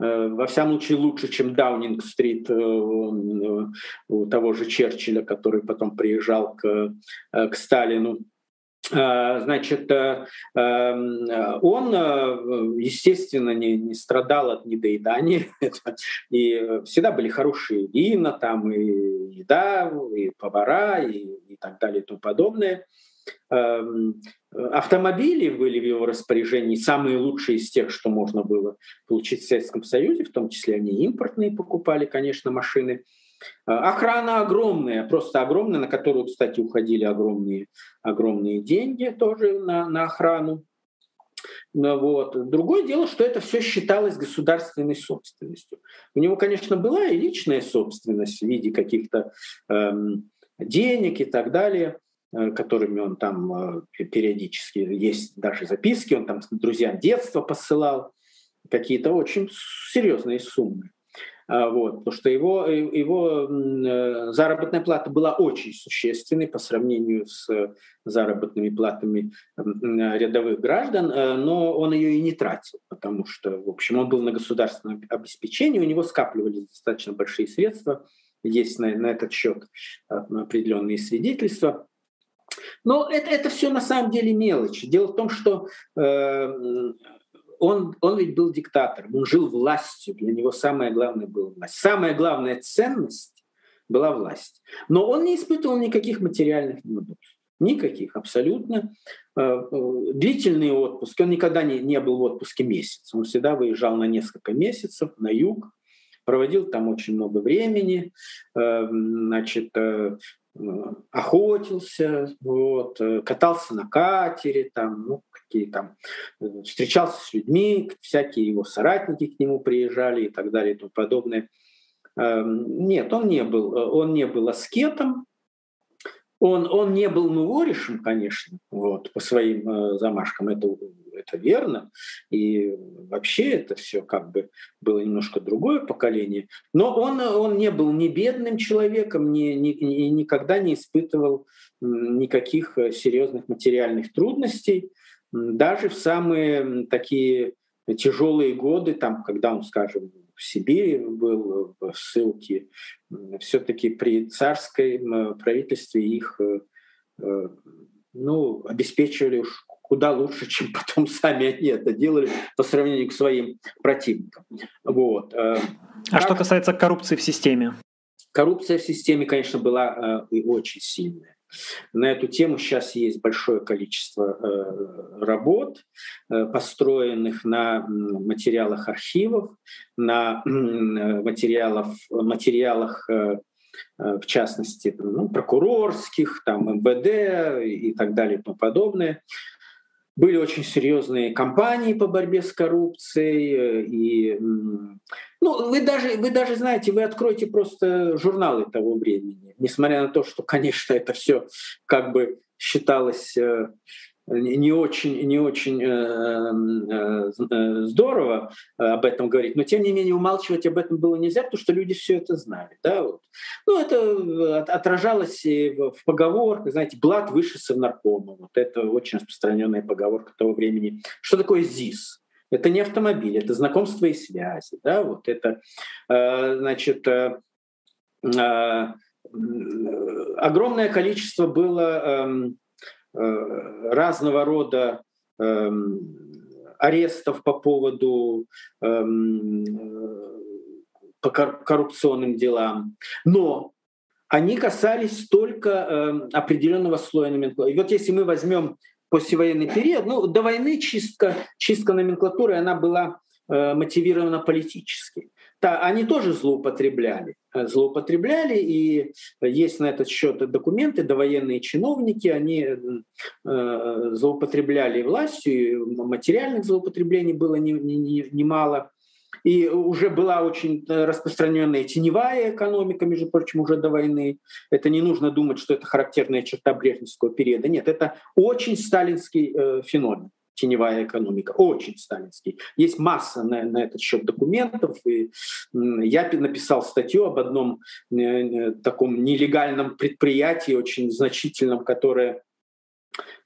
Э, во всяком случае лучше, чем Даунинг-стрит э, у того же Черчилля, который потом приезжал к, э, к Сталину. Значит, он, естественно, не, не страдал от недоедания, и всегда были хорошие вина, там и еда, и повара, и, и так далее и тому подобное. Эм, автомобили были в его распоряжении, самые лучшие из тех, что можно было получить в Советском Союзе, в том числе они импортные покупали, конечно, машины. Э, охрана огромная, просто огромная, на которую, кстати, уходили огромные, огромные деньги тоже на, на охрану. Ну вот. Другое дело, что это все считалось государственной собственностью. У него, конечно, была и личная собственность в виде каких-то эм, денег и так далее – которыми он там э, периодически, есть даже записки, он там друзьям детства посылал, какие-то очень серьезные суммы. А, вот, потому что его, э, его заработная плата была очень существенной по сравнению с заработными платами рядовых граждан, но он ее и не тратил, потому что, в общем, он был на государственном обеспечении, у него скапливались достаточно большие средства, есть на, на этот счет определенные свидетельства. Но это, это все на самом деле мелочи. Дело в том, что э, он, он ведь был диктатором, он жил властью, для него самое главное была власть. Самая главная ценность была власть. Но он не испытывал никаких материальных неудобств. Никаких, абсолютно. Э, э, длительные отпуски. Он никогда не, не был в отпуске месяц. Он всегда выезжал на несколько месяцев на юг, проводил там очень много времени, э, значит, охотился, вот, катался на катере, там, ну, какие там, встречался с людьми, всякие его соратники к нему приезжали и так далее и тому подобное. Эм, нет, он не был, он не был аскетом, он, он не был нуворишем, конечно, вот, по своим э, замашкам, это, это верно. И вообще это все как бы было немножко другое поколение. Но он, он не был ни бедным человеком, ни, ни, ни, никогда не испытывал никаких э, серьезных материальных трудностей. Даже в самые такие тяжелые годы, там, когда он, скажем, в Сибири был в ссылке, все-таки при царском правительстве их э, э, ну, обеспечивали уж куда лучше, чем потом сами они это делали по сравнению к своим противникам. Вот. Э, а как... что касается коррупции в системе? Коррупция в системе, конечно, была очень сильная. На эту тему сейчас есть большое количество э, работ, э, построенных на материалах архивов, на материалах, материалах э, в частности, ну, прокурорских, там, МВД и так далее и тому подобное. Были очень серьезные кампании по борьбе с коррупцией. И, ну, вы даже, вы даже знаете, вы откроете просто журналы того времени, несмотря на то, что, конечно, это все как бы считалось э, не очень, не очень э, э, э, здорово об этом говорить, но тем не менее умалчивать об этом было нельзя, потому что люди все это знали. Да, вот. Ну, это отражалось и в поговорках, знаете, блат выше совнаркома. Вот это очень распространенная поговорка того времени. Что такое ЗИС? Это не автомобиль, это знакомство и связи. Да, вот это, значит, огромное количество было эм, разного рода эм, арестов по поводу эм, э, по коррупционным делам. Но они касались только эм, определенного слоя номенклатуры. И вот если мы возьмем послевоенный период, ну, до войны чистка, чистка номенклатуры, она была э, мотивирована политически да, они тоже злоупотребляли. Э, злоупотребляли, и есть на этот счет документы, довоенные чиновники, они э, злоупотребляли властью, материальных злоупотреблений было немало. Не, не, не и уже была очень распространенная теневая экономика, между прочим, уже до войны. Это не нужно думать, что это характерная черта брежневского периода. Нет, это очень сталинский э, феномен теневая экономика, очень сталинский. Есть масса на, на этот счет документов. И я написал статью об одном э, э, таком нелегальном предприятии, очень значительном, которое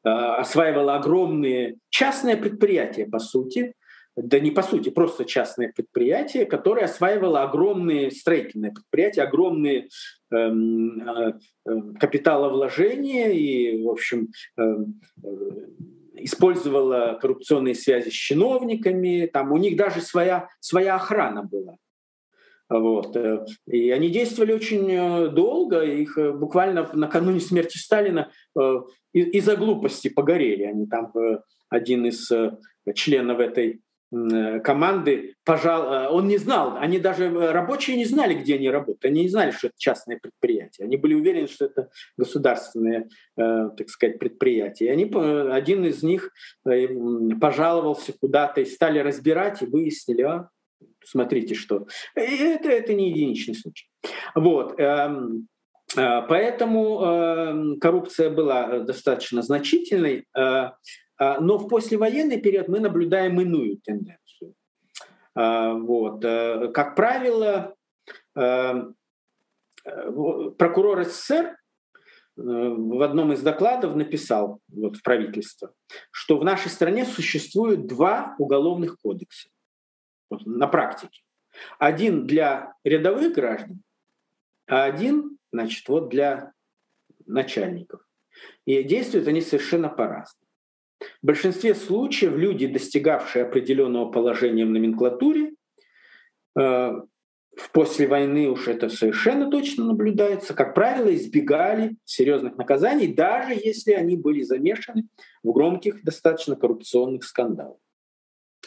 э, осваивало огромные частные предприятия, по сути, да не по сути, просто частное предприятие, которое осваивало огромные строительные предприятия, огромные эм, капиталовложения и, в общем, э, э использовала коррупционные связи с чиновниками, там у них даже своя, своя охрана была. Вот. И они действовали очень э, долго, их э, буквально накануне смерти Сталина э, из-за глупости погорели. Они там, один из членов этой Э, команды, пожал, э, он не знал, они даже э, рабочие не знали, где они работают, они не знали, что это частное предприятие, они были уверены, что это государственное, так сказать, предприятие. И они, один из них пожаловался куда-то и стали разбирать и выяснили, а, смотрите, что это это не единичный случай. Вот. Эм, поэтому эм, коррупция была достаточно значительной. А, но в послевоенный период мы наблюдаем иную тенденцию. А, вот. Э, как правило, э, прокурор СССР э, в одном из докладов написал вот, в правительство, что в нашей стране существует два уголовных кодекса вот, на практике. Один для рядовых граждан, а один значит, вот для начальников. И действуют они совершенно по-разному. В большинстве случаев люди, достигавшие определенного положения в номенклатуре, э, после войны уж это совершенно точно наблюдается, как правило, избегали серьезных наказаний, даже если они были замешаны в громких, достаточно коррупционных скандалах.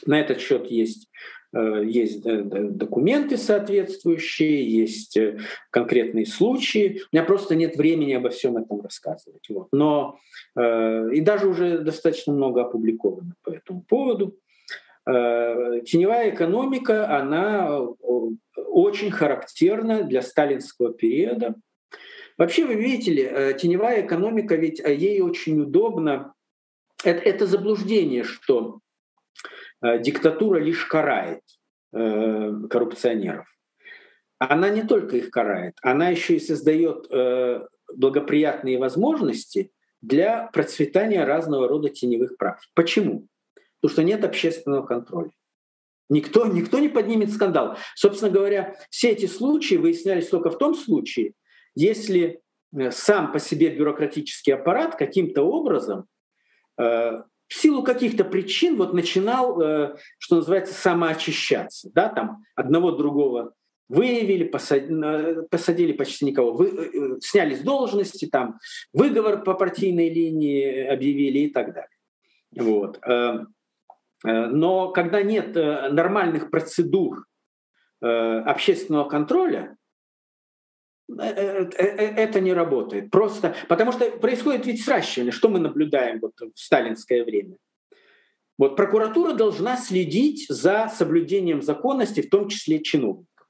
На этот счет есть есть документы соответствующие, есть э, конкретные случаи. У меня просто нет времени обо всем этом рассказывать. Вот. Но э, и даже уже достаточно много опубликовано по этому поводу. Теневая экономика, она очень характерна для сталинского периода. Вообще, вы видите ли, теневая экономика, ведь ей очень удобно. Это, это заблуждение, что Э, диктатура лишь карает э, коррупционеров. Она не только их карает, она еще и создает э, благоприятные возможности для процветания разного рода теневых практик. Почему? Потому что нет общественного контроля. Никто, никто не поднимет скандал. Собственно говоря, все эти случаи выяснялись только в том случае, если сам по себе бюрократический аппарат каким-то образом в силу каких-то причин вот начинал, э, что называется, самоочищаться. Да, там одного другого выявили, посадили, посадили почти никого, вы, э, э, сняли с должности, там выговор по партийной линии объявили и так далее. Вот. Но когда нет нормальных процедур общественного контроля, это не работает. Просто потому что происходит ведь сращивание. Что мы наблюдаем вот в сталинское время? Вот прокуратура должна следить за соблюдением законности, в том числе чиновников.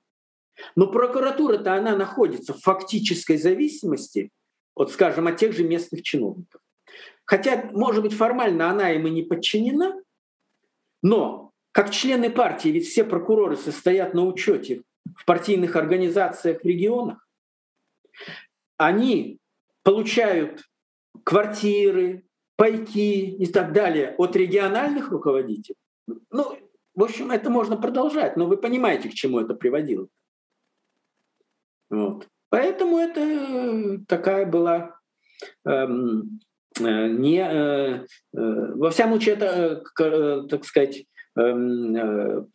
Но прокуратура-то она находится в фактической зависимости, вот скажем, от тех же местных чиновников. Хотя, может быть, формально она им и не подчинена, но как члены партии, ведь все прокуроры состоят на учете в партийных организациях в регионах, они получают квартиры, пайки и так далее от региональных руководителей. Ну, в общем, это можно продолжать, но вы понимаете, к чему это приводило. Вот. Поэтому это такая была эм, э, не э, э, во всяком случае это, э, так сказать, эм, э,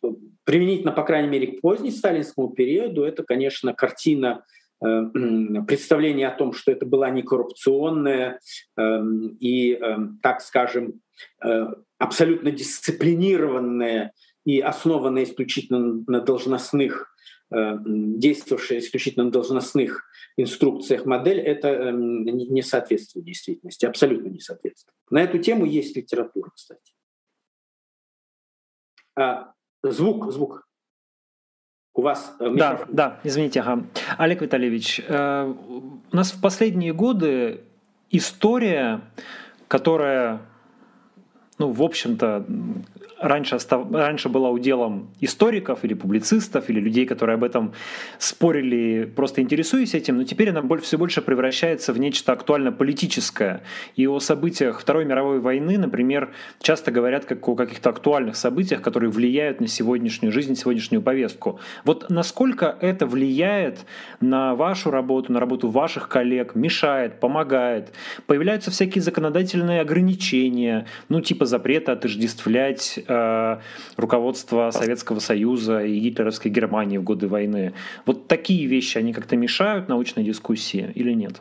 применительно, по крайней мере, к поздней сталинскому периоду, это, конечно, картина Э, представление о том, что это была не коррупционная эм, и, эм, так скажем, э, абсолютно дисциплинированная и основанная исключительно на должностных, э, действовавшая исключительно на должностных инструкциях модель, это эм, не соответствует действительности, абсолютно не соответствует. На эту тему есть литература, кстати. А, звук, звук. У вас э, Да, да, извините, ага. Олег Витальевич, э, у нас в последние годы история, которая, ну, в общем-то, раньше, остав... раньше была уделом историков или публицистов, или людей, которые об этом спорили, просто интересуясь этим, но теперь она все больше превращается в нечто актуально политическое. И о событиях Второй мировой войны, например, часто говорят как о каких-то актуальных событиях, которые влияют на сегодняшнюю жизнь, сегодняшнюю повестку. Вот насколько это влияет на вашу работу, на работу ваших коллег, мешает, помогает? Появляются всякие законодательные ограничения, ну типа запрета отождествлять э, руководства Советского Союза и гитлеровской Германии в годы войны. Вот такие вещи, они как-то мешают научной дискуссии или нет?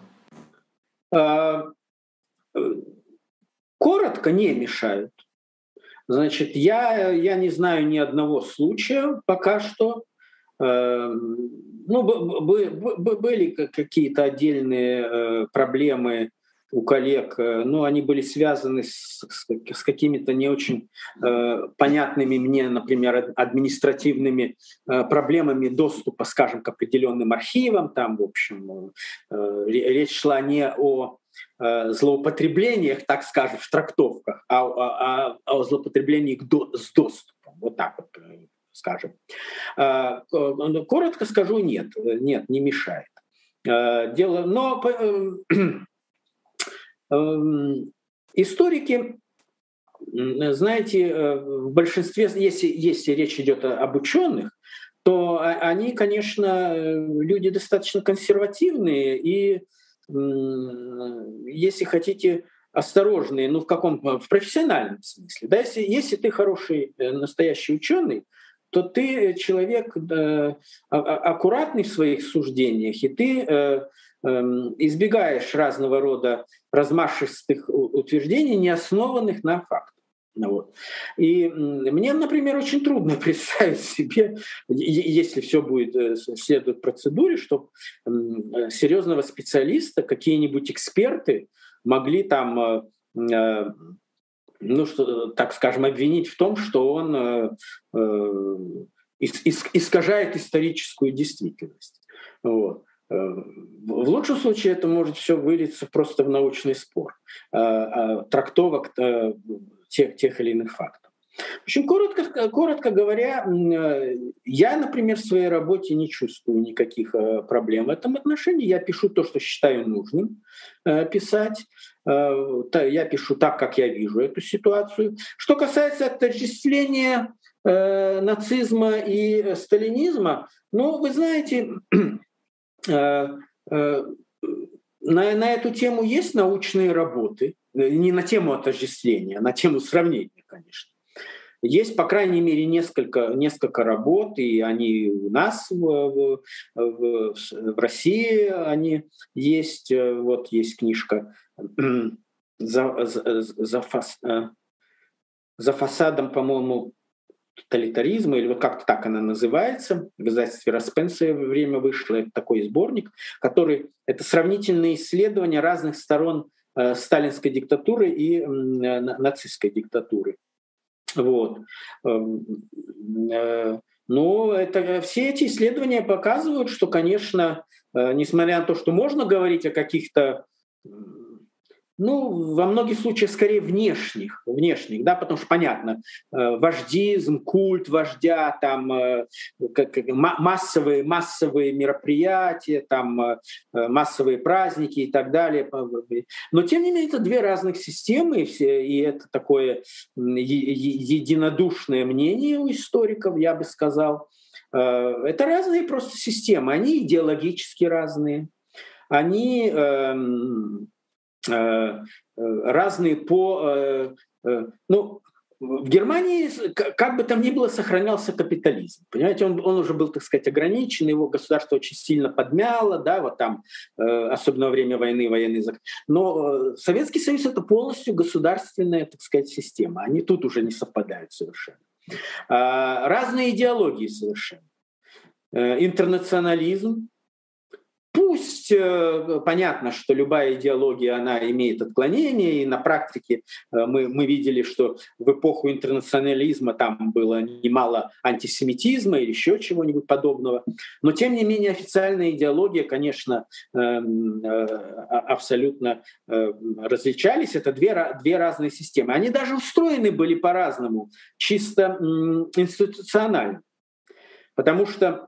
А, коротко не мешают. Значит, я, я не знаю ни одного случая пока что. Э, ну, были какие-то отдельные э, проблемы у коллег, э, ну, они были связаны с, с какими-то не очень э, понятными мне, например, административными э, проблемами доступа, скажем, к определенным архивам. Там, в общем, э, речь шла не о э, злоупотреблениях, так скажем, в трактовках, а, а, а о злоупотреблении до, с доступом. Вот так вот э, скажем. Коротко скажу, нет, нет, не мешает. Дело, но историки, знаете, э, в большинстве, если, если речь идет об ученых, то они, конечно, люди достаточно консервативные и, если хотите, осторожные, ну в каком в профессиональном смысле. Да, если, если ты хороший э, настоящий ученый, то ты человек а, а, аккуратный в своих суждениях, и ты э, Эм, избегаешь разного рода размашистых утверждений, не основанных на фактах. Вот. И мне, например, очень трудно представить себе, если все будет э, следовать процедуре, чтобы серьезного специалиста, какие-нибудь эксперты могли там, э, э, ну что, так скажем, обвинить в том, что он искажает историческую действительность. Вот. В лучшем случае это может все вылиться просто в научный спор трактовок тех, тех или иных фактов. В общем, коротко, коротко говоря, э, я, например, в своей работе не чувствую никаких э, проблем в этом отношении. Я пишу то, что считаю нужным э, писать. Я пишу так, как я вижу эту ситуацию. Что касается отождествления нацизма и сталинизма, ну, вы знаете, на, на эту тему есть научные работы, не на тему отождествления, а на тему сравнения, конечно. Есть, по крайней мере, несколько, несколько работ, и они у нас в, в, в, в России они есть. Вот есть книжка за, за, за, фас, за фасадом, по-моему, тоталитаризма, или вот как-то так она называется, в издательстве Распенса время вышло, это такой сборник, который, это сравнительные исследования разных сторон Э, сталинской диктатуры и э, нацистской диктатуры. Вот. Эм, э, Но ну, это, все эти исследования показывают, что, конечно, несмотря на то, что можно говорить о каких-то ну, во многих случаях скорее внешних, внешних, да, потому что понятно, э, вождизм, культ вождя, там э, как, массовые, массовые мероприятия, там э, массовые праздники и так далее. Но тем не менее это две разных системы, и это такое единодушное мнение у историков, я бы сказал. Это разные просто системы, они идеологически разные, они эм, разные по... Э, ну, в Германии, как бы там ни было, сохранялся капитализм. Понимаете, он, он уже был, так сказать, ограничен, его государство очень сильно подмяло, да, вот там, особенно во время войны, военный закон. Но Советский Союз — это полностью государственная, так сказать, система. Они тут уже не совпадают совершенно. А, разные идеологии совершенно. Интернационализм, Пусть э, понятно, что любая идеология, она имеет отклонения, и на практике э, мы, мы видели, что в эпоху интернационализма там было немало антисемитизма или еще чего-нибудь подобного. Но тем не менее официальная идеология, конечно, эм, э, абсолютно различались. Это две, две разные системы. Они даже устроены были по-разному, чисто институционально. Потому что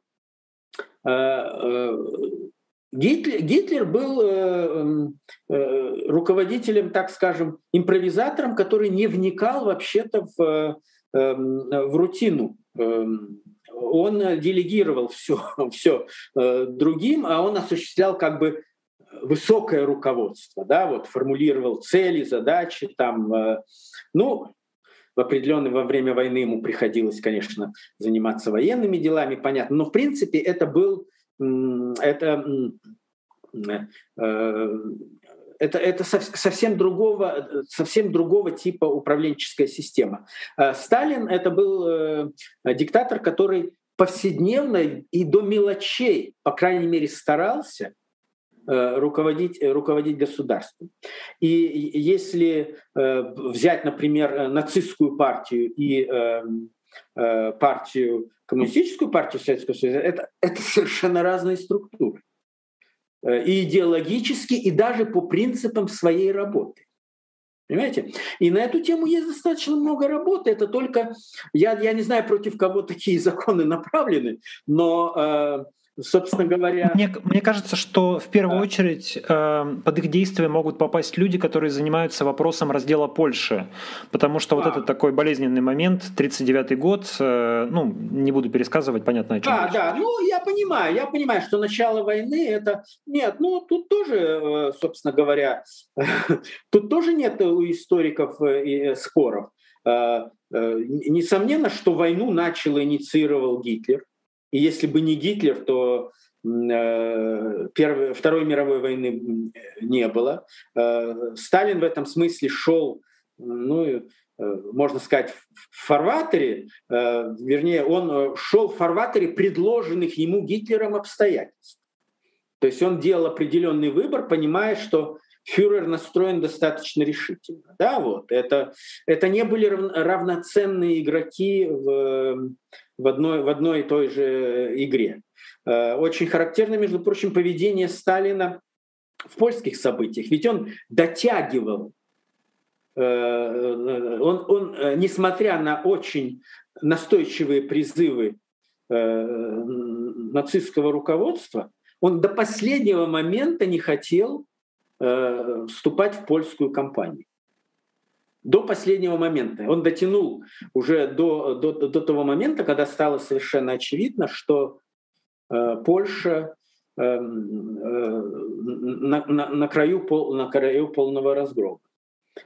Гитлер, Гитлер был э, эм, э, руководителем, так скажем, импровизатором, который не вникал вообще-то в, э, эм, в рутину. Эм, он делегировал все, все э, другим, а он осуществлял как бы высокое руководство, да, вот формулировал цели, задачи, там, э, ну, в определенное во время войны ему приходилось, конечно, заниматься военными делами, понятно, но в принципе это был это, э, это, это совсем другого, совсем другого типа управленческая система. Э, Сталин это был э, диктатор, который повседневно и до мелочей, по крайней мере, старался руководить, руководить государством. И если взять, например, нацистскую партию и эм, партию коммунистическую партию Советского Союза, это, это совершенно разные структуры. Э, и идеологически, и даже по принципам своей работы. Понимаете? И на эту тему есть достаточно много работы. Это только, я, я не знаю, против кого такие законы направлены, но э, собственно говоря... Мне, мне кажется, что в первую очередь э, под их действия могут попасть люди, которые занимаются вопросом раздела Польши, потому что а. вот этот такой болезненный момент, 39-й год, э, ну, не буду пересказывать, понятно, о чем Да, речь. да, ну, я понимаю, я понимаю, что начало войны это... Нет, ну, тут тоже, э, собственно говоря, тут тоже нет у историков э, споров. Э, несомненно, что войну начал и инициировал Гитлер, и если бы не Гитлер, то э, Первой, Второй мировой войны не было. Э, Сталин в этом смысле шел ну, можно сказать, в фарватере, вернее, он шел в фарватере предложенных ему Гитлером обстоятельств. То есть он делал определенный выбор, понимая, что фюрер настроен достаточно решительно. Да, вот. это, это не были равноценные игроки в, в, одной, в одной и той же игре. Э, очень характерно, между прочим, поведение Сталина в польских событиях. Ведь он дотягивал, э, он, он, несмотря на очень настойчивые призывы э, нацистского руководства, он до последнего момента не хотел э, вступать в польскую кампанию. До последнего момента. Он дотянул уже до, до, до того момента, когда стало совершенно очевидно, что э, Польша э, э, на, на, на, краю пол, на краю полного разгрома.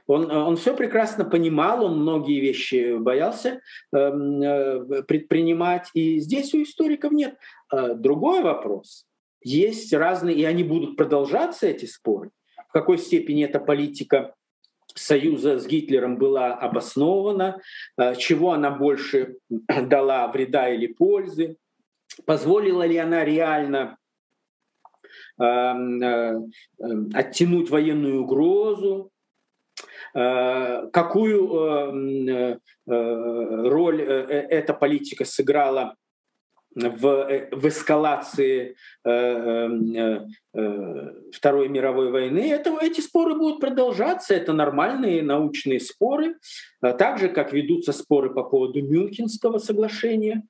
Он, он все прекрасно понимал, он многие вещи боялся эм, э, предпринимать, и здесь у историков нет. Э, другой вопрос. Есть разные, и они будут продолжаться, эти споры в какой степени эта политика союза с Гитлером была обоснована, э, чего она больше дала вреда или пользы, позволила ли она реально эм, э, эм, оттянуть военную угрозу, э, какую роль эта политика сыграла в, э, в эскалации э, э, э, Второй мировой войны, это, эти споры будут продолжаться, это нормальные научные споры, а так же, как ведутся споры по поводу Мюнхенского соглашения,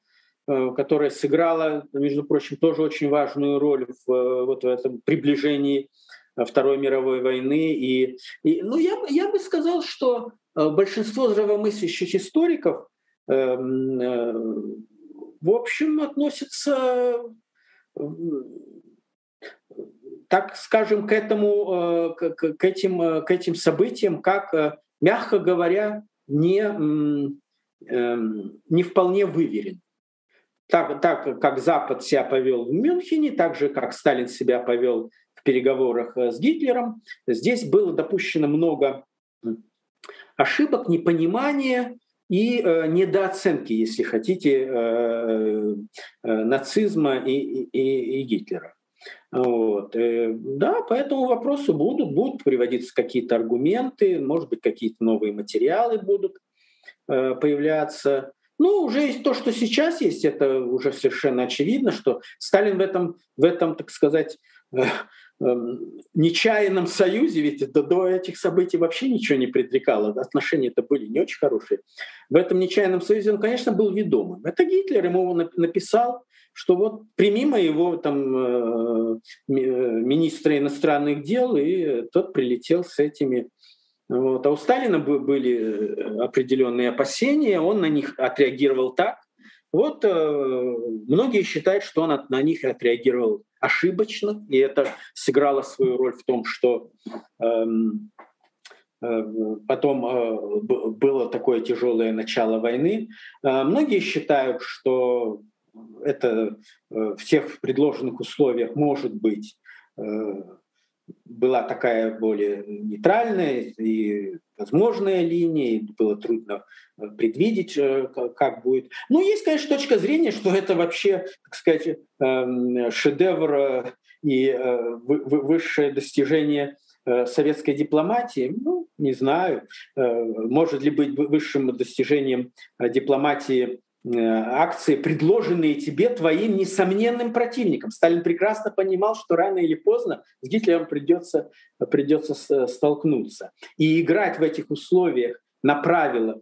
э, которое сыграло, между прочим, тоже очень важную роль в, вот в этом приближении Второй мировой войны. И, и, ну, я, я бы сказал, что большинство здравомыслящих историков эм, в общем, относится, так скажем, к, этому, э, к, этим, э, к этим событиям, как, э, мягко говоря, не, эм, не вполне выверен. Так, так как Запад себя повел в Мюнхене, так же как Сталин себя повел в переговорах с Гитлером, здесь было допущено много ошибок, непонимания, и э, недооценки, если хотите, э, э, нацизма и, и, и Гитлера. Вот. Э, да, по этому вопросу будут, будут приводиться какие-то аргументы, может быть, какие-то новые материалы будут э, появляться. Ну, уже есть то, что сейчас есть, это уже совершенно очевидно, что Сталин в этом, в этом так сказать, э, нечаянном союзе, ведь до, до этих событий вообще ничего не предрекало, отношения это были не очень хорошие. В этом нечаянном союзе он, конечно, был ведомым. Это Гитлер ему написал, что вот прими моего там э, э, министра иностранных дел, и тот прилетел с этими вот. А у Сталина были э, определенные опасения, он на них отреагировал так. Вот многие считают, что он на них отреагировал ошибочно, и это сыграло свою роль в том, что эм, э, потом э, было такое тяжелое начало войны. Э, многие считают, что это э, в тех предложенных условиях может быть э, была такая более нейтральная и возможная линия, было трудно э, предвидеть, э, как будет. Ну, есть, конечно, точка зрения, что это вообще, так сказать, эм, шедевр э, и высшее достижение советской дипломатии, ну, не знаю, может ли быть высшим достижением дипломатии акции, предложенные тебе твоим несомненным противником. Сталин прекрасно понимал, что рано или поздно с Гитлером придется, придется столкнуться. И играть в этих условиях на правилах,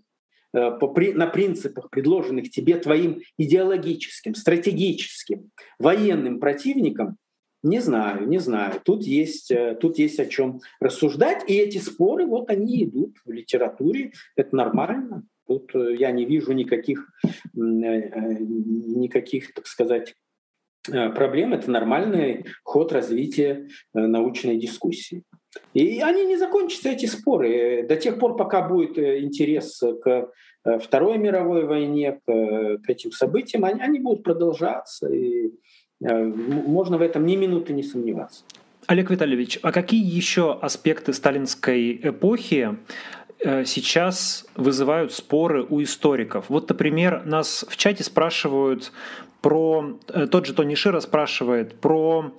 э, на принципах, предложенных тебе твоим идеологическим, стратегическим, военным противником, не знаю, не знаю. Тут есть, э, тут есть о чем рассуждать. И эти споры, вот они идут в литературе. Это нормально. Тут э, я не вижу никаких, э, э, никаких, так сказать, проблем. Это нормальный ход развития научной дискуссии. И они не закончатся, эти споры, до тех пор, пока будет интерес к Второй мировой войне, к, к этим событиям, они, они будут продолжаться. И можно в этом ни минуты не сомневаться. Олег Витальевич, а какие еще аспекты сталинской эпохи сейчас вызывают споры у историков. Вот, например, нас в чате спрашивают про... Э, тот же Тони Шира спрашивает про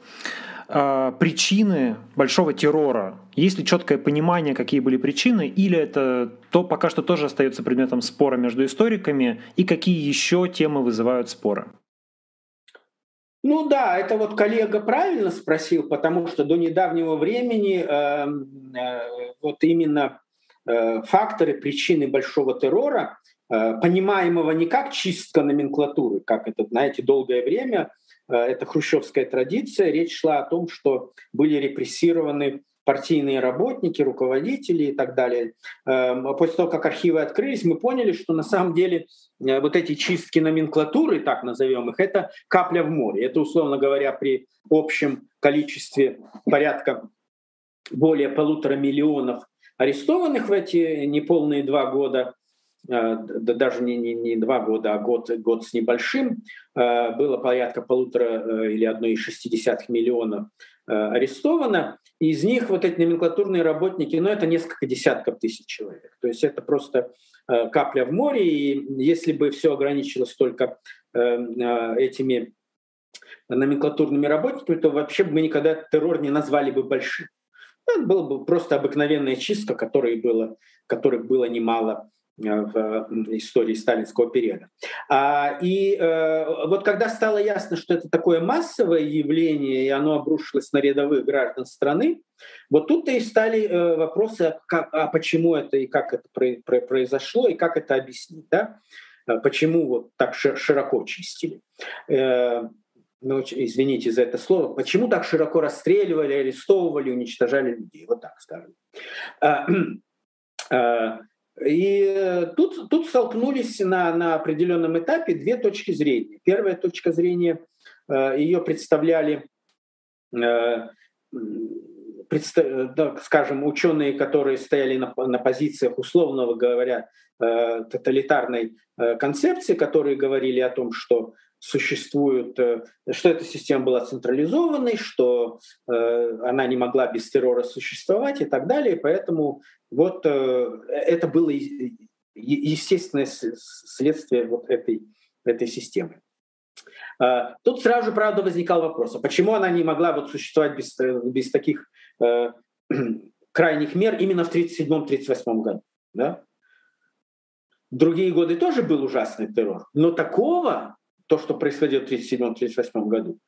э, причины большого террора. Есть ли четкое понимание, какие были причины, или это то пока что тоже остается предметом спора между историками, и какие еще темы вызывают споры? Ну да, это вот коллега правильно спросил, потому что до недавнего времени э, э, вот именно э, факторы, причины большого террора, э, понимаемого не как чистка номенклатуры, как это, знаете, долгое время, э, это хрущевская традиция, речь шла о том, что были репрессированы партийные работники, руководители и так далее. А после того, как архивы открылись, мы поняли, что на самом деле э, вот эти чистки номенклатуры, так назовем их, это капля в море. Это, условно говоря, при общем количестве порядка более полутора миллионов арестованных в эти неполные два года, э, да даже не, не, не два года, а год, год с небольшим, э, было порядка полутора или одной из шестидесятых миллионов арестовано. Из них вот эти номенклатурные работники, ну это несколько десятков тысяч человек. То есть это просто э, капля в море. И если бы все ограничилось только э, э, этими номенклатурными работниками, то вообще бы мы никогда террор не назвали бы большим. Это была бы просто обыкновенная чистка, которой было, которых было немало Э, в истории сталинского периода. А, и э, вот когда стало ясно, что это такое массовое явление, и оно обрушилось на рядовых граждан страны, вот тут-то и стали э, вопросы, а почему это и как это произошло, и как это объяснить, да? почему вот так широко чистили. Ну, извините за это слово, почему так широко расстреливали, арестовывали, уничтожали людей, вот так скажем. И э, тут, тут столкнулись на, на определенном этапе две точки зрения. Первая точка зрения, э, ее представляли, э, скажем, ученые, которые стояли на, на позициях, условного говоря, тоталитарной концепции, которые говорили о том, что существует, что эта система была централизованной, что она не могла без террора существовать и так далее. Поэтому вот э, это было естественное следствие вот этой, этой системы. А, тут сразу же, правда, возникал вопрос, а почему она не могла вот существовать без, э, без таких э, крайних мер именно в 1937-1938 году? Да? Другие годы тоже был ужасный террор, но такого, то, что происходило в 1937-1938 году,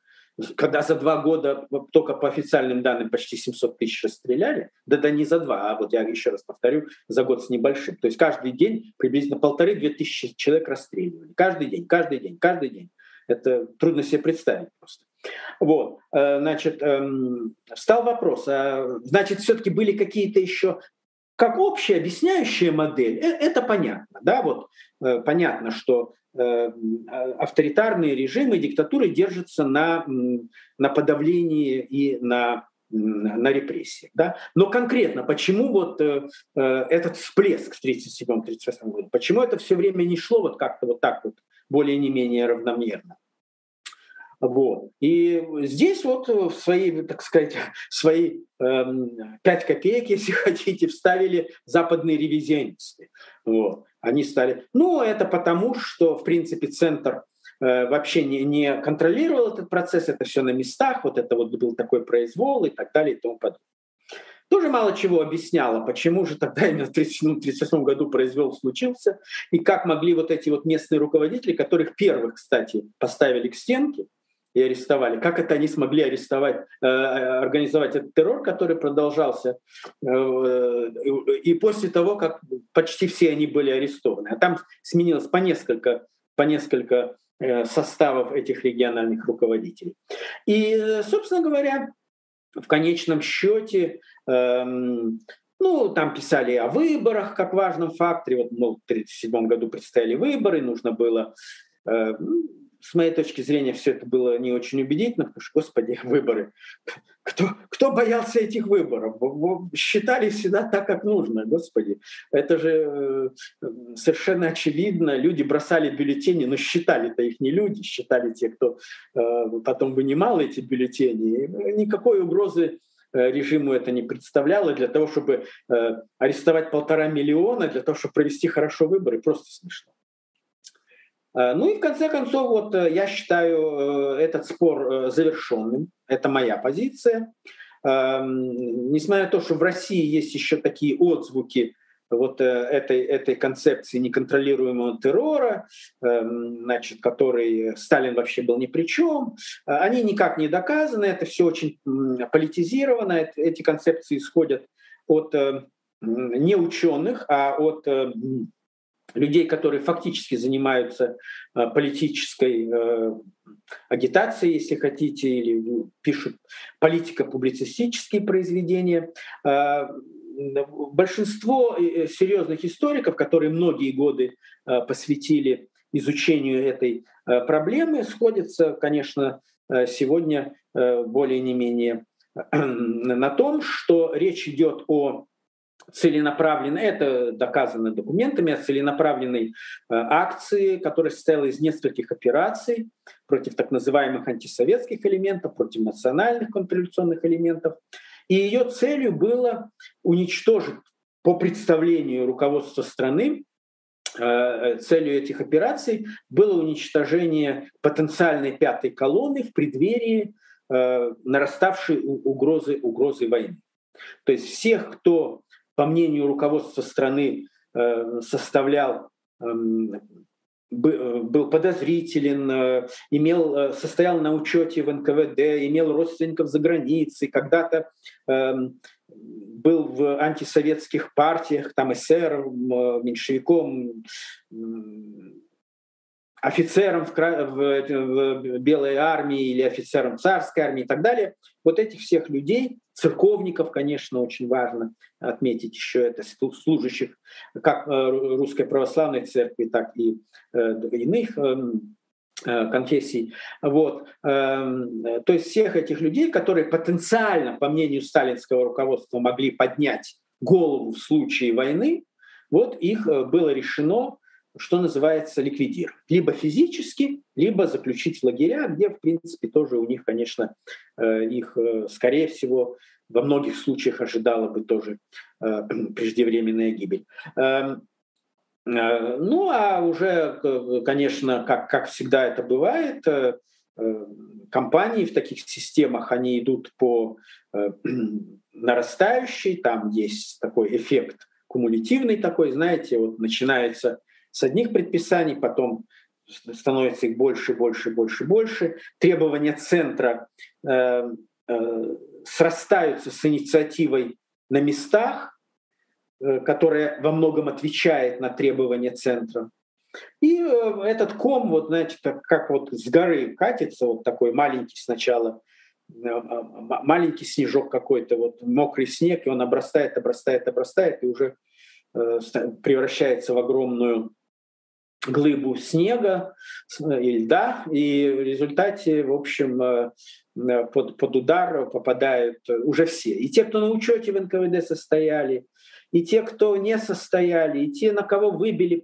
когда за два года только по официальным данным почти 700 тысяч расстреляли, да да не за два, а вот я еще раз повторю, за год с небольшим. То есть каждый день приблизительно полторы-две тысячи человек расстреливали. Каждый день, каждый день, каждый день. Это трудно себе представить просто. Вот, э, значит, эм, встал вопрос, а, значит, все-таки были какие-то еще как общая объясняющая модель, э, это понятно, да, вот э, понятно, что авторитарные режимы, диктатуры держатся на, на подавлении и на на репрессии. Да? Но конкретно, почему вот э, э этот всплеск в 1937-1938 году, почему это все время не шло вот как-то вот так вот, более не менее равномерно? Вот. И здесь вот в свои, так сказать, свои эм, копеек, если хотите, вставили западные ревизионисты. Вот они стали... Ну, это потому, что, в принципе, центр э, вообще не, не контролировал этот процесс, это все на местах, вот это вот был такой произвол и так далее и тому подобное. Тоже мало чего объясняло, почему же тогда именно в 1938 году произвол случился, и как могли вот эти вот местные руководители, которых первых, кстати, поставили к стенке, и арестовали. Как это они смогли арестовать, э, организовать этот террор, который продолжался э, и после того, как почти все они были арестованы. А там сменилось по несколько, по несколько э, составов этих региональных руководителей. И, собственно говоря, в конечном счете, эм, ну, там писали о выборах как важном факторе. Вот, мол, в 1937 году предстояли выборы, нужно было с моей точки зрения, все это было не очень убедительно, потому что, господи, выборы. Кто, кто боялся этих выборов? Считали всегда так, как нужно, господи. Это же э, совершенно очевидно. Люди бросали бюллетени, но считали-то их не люди, считали те, кто э, потом вынимал эти бюллетени. Никакой угрозы режиму это не представляло, для того, чтобы арестовать полтора миллиона, для того, чтобы провести хорошо выборы, просто смешно. Ну и в конце концов, вот я считаю этот спор завершенным. Это моя позиция. Несмотря на то, что в России есть еще такие отзвуки вот э, этой, этой концепции неконтролируемого террора, эм, значит, который Сталин вообще был ни при чем, э, они никак не доказаны, это все очень политизировано, эти концепции исходят от э, не ученых, а от людей, которые фактически занимаются политической агитацией, если хотите, или пишут политико-публицистические произведения. Большинство э, серьезных историков, которые многие годы э, посвятили изучению этой э, проблемы, сходятся, конечно, сегодня более не менее на том, что речь идет о целенаправленной, это доказано документами, целенаправленной акции, которая состояла из нескольких операций против так называемых антисоветских элементов, против национальных контрреволюционных элементов. И ее целью было уничтожить по представлению руководства страны э, целью этих операций было уничтожение потенциальной пятой колонны в преддверии э, нараставшей угрозы, угрозы войны. То есть всех, кто, по мнению руководства страны, э, составлял эм, Э, был подозрителен, э, имел, состоял на учете в НКВД, имел родственников за границей, когда-то эм, был в антисоветских партиях, там эсером, меньшевиком, офицером в, в, в Белой армии или офицером царской армии и так далее. Вот этих всех людей, церковников, конечно, очень важно отметить еще это, служащих как э, русской православной церкви, так и э, иных э, конфессий. Вот. Эм, то есть всех этих людей, которые потенциально, по мнению сталинского руководства, могли поднять голову в случае войны, вот их было решено что называется, ликвидировать. Либо физически, либо заключить в лагеря, где, в принципе, тоже у них, конечно, э, их, э, скорее всего, во многих случаях ожидала бы тоже э, преждевременная гибель. Эм, ну, а уже, конечно, как, как всегда это бывает, компании в таких системах, они идут по нарастающей, там есть такой эффект кумулятивный такой, знаете, вот начинается с одних предписаний, потом становится их больше, больше, больше, больше. Требования центра э, э, срастаются с инициативой на местах, э, которая во многом отвечает на требования центра. И э, этот ком, вот, знаете, как, вот с горы катится, вот такой маленький сначала, э, маленький снежок какой-то, вот мокрый снег, и он обрастает, обрастает, обрастает, и уже э, превращается в огромную глыбу снега э, и льда, и в результате, в общем, э, э, под, под удар попадают уже все. И те, кто на учете в НКВД состояли, и те, кто не состояли, и те, на кого выбили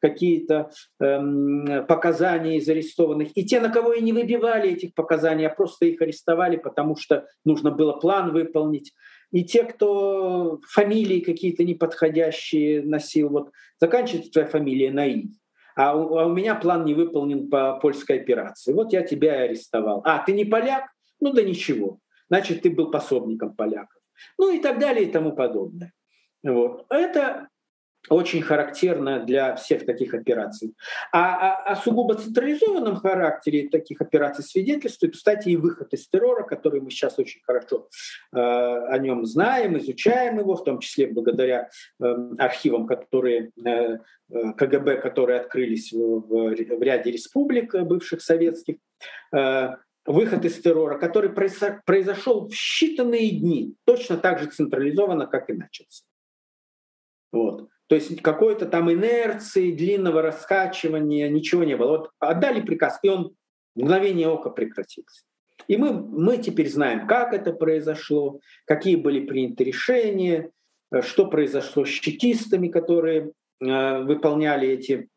какие-то эм, показания из арестованных, и те, на кого и не выбивали этих показаний, а просто их арестовали, потому что нужно было план выполнить и те, кто фамилии какие-то неподходящие носил, вот заканчивается твоя фамилия на «и», а у, а у меня план не выполнен по польской операции. Вот я тебя и арестовал. А, ты не поляк? Ну да ничего. Значит, ты был пособником поляков. Ну и так далее и тому подобное. Вот. Это очень характерно для всех таких операций. А о, а, о сугубо централизованном характере таких операций свидетельствует, кстати, и выход из террора, который мы сейчас очень хорошо э, о нем знаем, изучаем его, в том числе благодаря э, архивам, которые э, э КГБ, которые открылись в, ряде республик бывших советских. Выход из террора, который произошел в считанные дни, точно так же централизованно, как и начался. Вот. То есть какой-то там инерции, длинного раскачивания, ничего не было. Вот отдали приказ, и он в мгновение ока прекратился. И мы, мы теперь знаем, как это произошло, какие были приняты решения, э, что произошло с чекистами, которые э, выполняли эти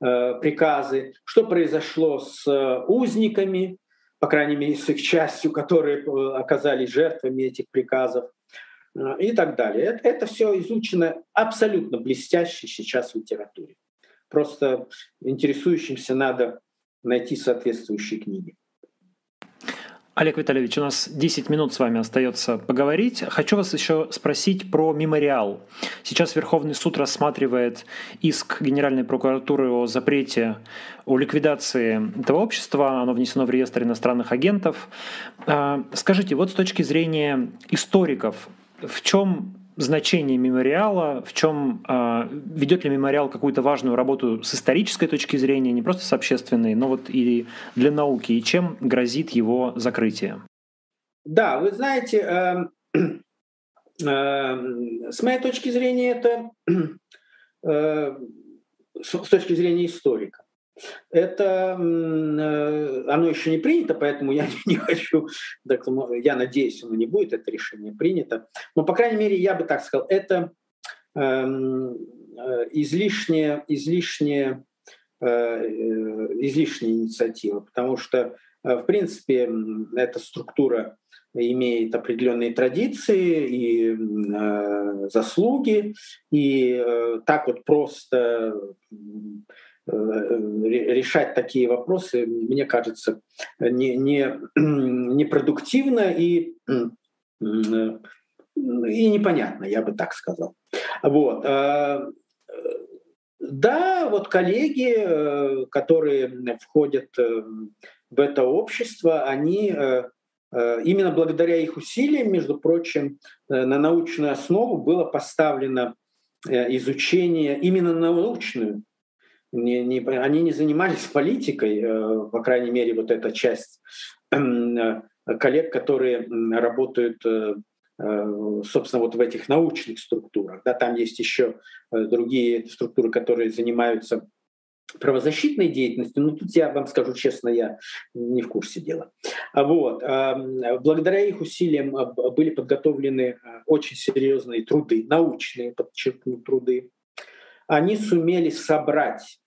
э, приказы, что произошло с э, узниками, по крайней мере, с их частью, которые оказались жертвами этих приказов и так далее. Это, это все изучено абсолютно блестяще сейчас в литературе. Просто интересующимся надо найти соответствующие книги. Олег Витальевич, у нас 10 минут с вами остается поговорить. Хочу вас еще спросить про мемориал. Сейчас Верховный суд рассматривает иск Генеральной прокуратуры о запрете, о ликвидации этого общества. Оно внесено в реестр иностранных агентов. А, скажите, вот с точки зрения историков, в чем значение мемориала, в чем э, ведет ли мемориал какую-то важную работу с исторической точки зрения, не просто с общественной, но вот и для науки, и чем грозит его закрытие? Да, вы знаете, э, э, с моей точки зрения это э, с точки зрения историка. Это э, оно еще не принято, поэтому я не хочу, я надеюсь, оно не будет, это решение принято. Но, по крайней мере, я бы так сказал, это эм, э, излишняя, излишняя, э, излишняя инициатива, потому что, в принципе, эта структура имеет определенные традиции и заслуги, и так вот просто решать такие вопросы, мне кажется, не, не, непродуктивно и, и непонятно, я бы так сказал. Вот. А, да, вот коллеги, э, которые входят э, в это общество, они именно благодаря их усилиям, между прочим, на научную основу было поставлено изучение, именно на научную не, не, они не занимались политикой, э, по крайней мере, вот эта часть э, коллег, которые работают, э, собственно, вот в этих научных структурах. Да, там есть еще другие структуры, которые занимаются правозащитной деятельностью, но тут я вам скажу честно, я не в курсе дела. Вот. Благодаря их усилиям были подготовлены очень серьезные труды, научные, подчеркну, труды. Они сумели собрать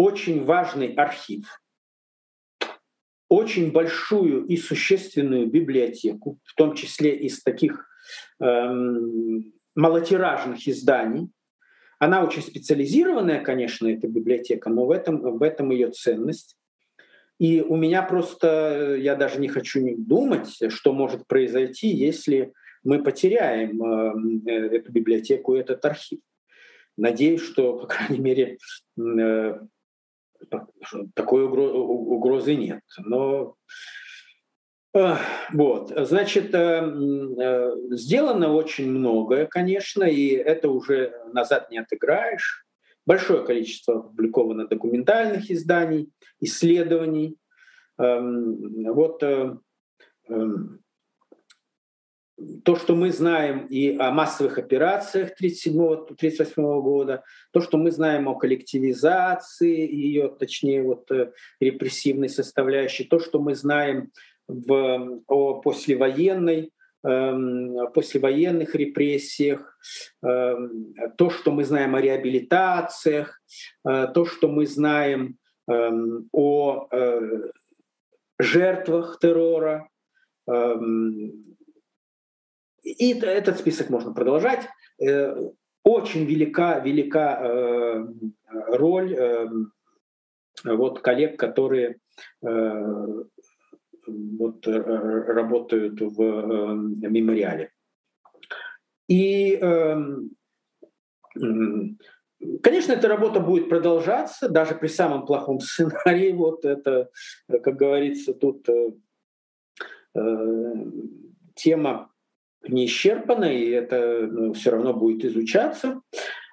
очень важный архив, очень большую и существенную библиотеку, в том числе из таких эм, малотиражных изданий. Она очень специализированная, конечно, эта библиотека, но в этом, в этом ее ценность. И у меня просто, я даже не хочу думать, что может произойти, если мы потеряем эм, э, эту библиотеку, этот архив. Надеюсь, что, по крайней мере, э, такой угрозы нет. Но вот, значит, э, э, сделано очень многое, конечно, и это уже назад не отыграешь. Большое количество опубликовано документальных изданий, исследований. Эм, вот э, эм, то, что мы знаем и о массовых операциях 1937-1938 года, то, что мы знаем о коллективизации ее, точнее, вот, э, репрессивной составляющей, то, что мы знаем в, о послевоенной, э, послевоенных репрессиях, э, то, что мы знаем о реабилитациях, э, то, что мы знаем э, о э, жертвах террора, и этот список можно продолжать. Э, очень велика, велика э, роль э, вот коллег, которые вот, работают в мемориале. И, конечно, эта работа будет продолжаться, даже при самом плохом сценарии. Вот это, как говорится, тут тема не исчерпано, и это ну, все равно будет изучаться.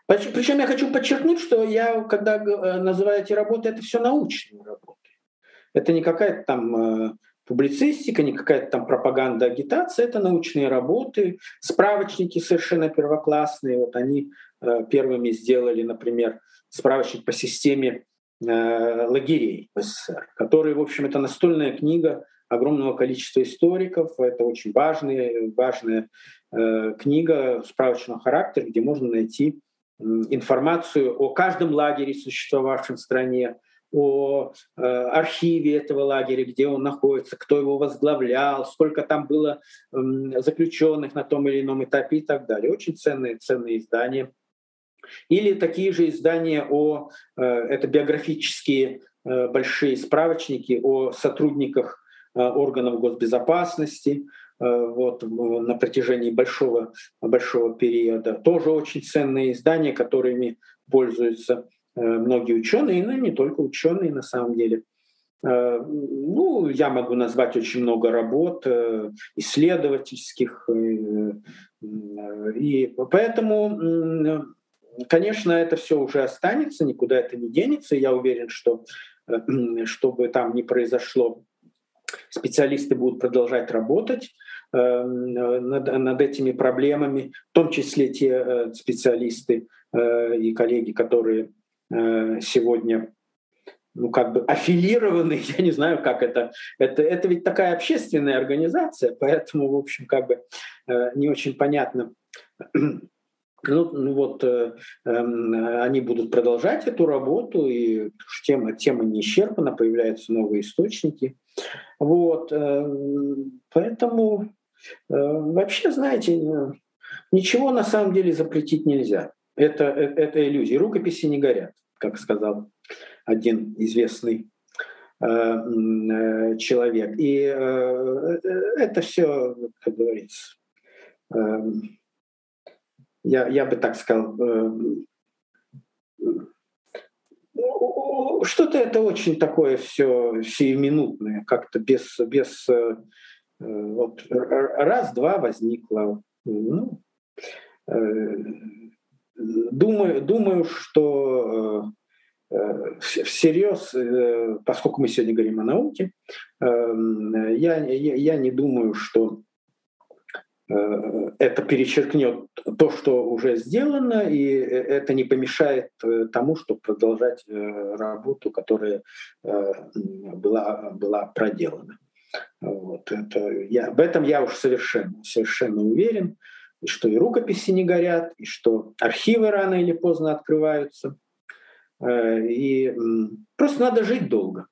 Причем я хочу подчеркнуть, что я, когда э, называю эти работы, это все научные работы. Это не какая-то там э, публицистика, не какая-то там пропаганда, агитация, это научные работы, справочники совершенно первоклассные. Вот они э, первыми сделали, например, справочник по системе лагерей в СССР, который, в общем, это настольная книга огромного количества историков. Это очень важная, важная э, книга справочного характера, где можно найти информацию о каждом лагере, существовавшем в стране, о э, архиве этого лагеря, где он находится, кто его возглавлял, сколько там было э, заключенных на том или ином этапе и так далее. Очень ценные, ценные издания. Или такие же издания о, э, это биографические э, большие справочники о сотрудниках э, органов госбезопасности, вот, на протяжении большого, большого периода. Тоже очень ценные издания, которыми пользуются многие ученые, но не только ученые на самом деле. Ну, я могу назвать очень много работ исследовательских, и поэтому Конечно, это все уже останется, никуда это не денется. Я уверен, что чтобы там не произошло, специалисты будут продолжать работать э, над, над этими проблемами, в том числе те э, специалисты э, и коллеги, которые сегодня ну, как бы аффилированы, я не знаю, как это. Это, это ведь такая общественная организация, поэтому, в общем, как бы не очень понятно, ну, ну вот э, э, они будут продолжать эту работу, и тема, тема не исчерпана, появляются новые источники. Вот, э, поэтому э, вообще, знаете, ничего на самом деле запретить нельзя. Это, э, это иллюзия. Рукописи не горят, как сказал один известный э, э, человек. И э, это все, как говорится, я, я бы так сказал, что-то это очень такое все сиюминутное, как-то без, без э, вот, раз-два возникло. Ну, э, думаю, думаю, что всерьез, поскольку мы сегодня говорим о науке, я, я, я не думаю, что Э, это перечеркнет то, что уже сделано, и это не помешает э, тому, чтобы продолжать э, работу, которая была, была проделана. Вот это, я, в этом я уж совершенно, совершенно уверен, что и рукописи не горят, и что архивы рано или поздно открываются. И просто надо жить долго.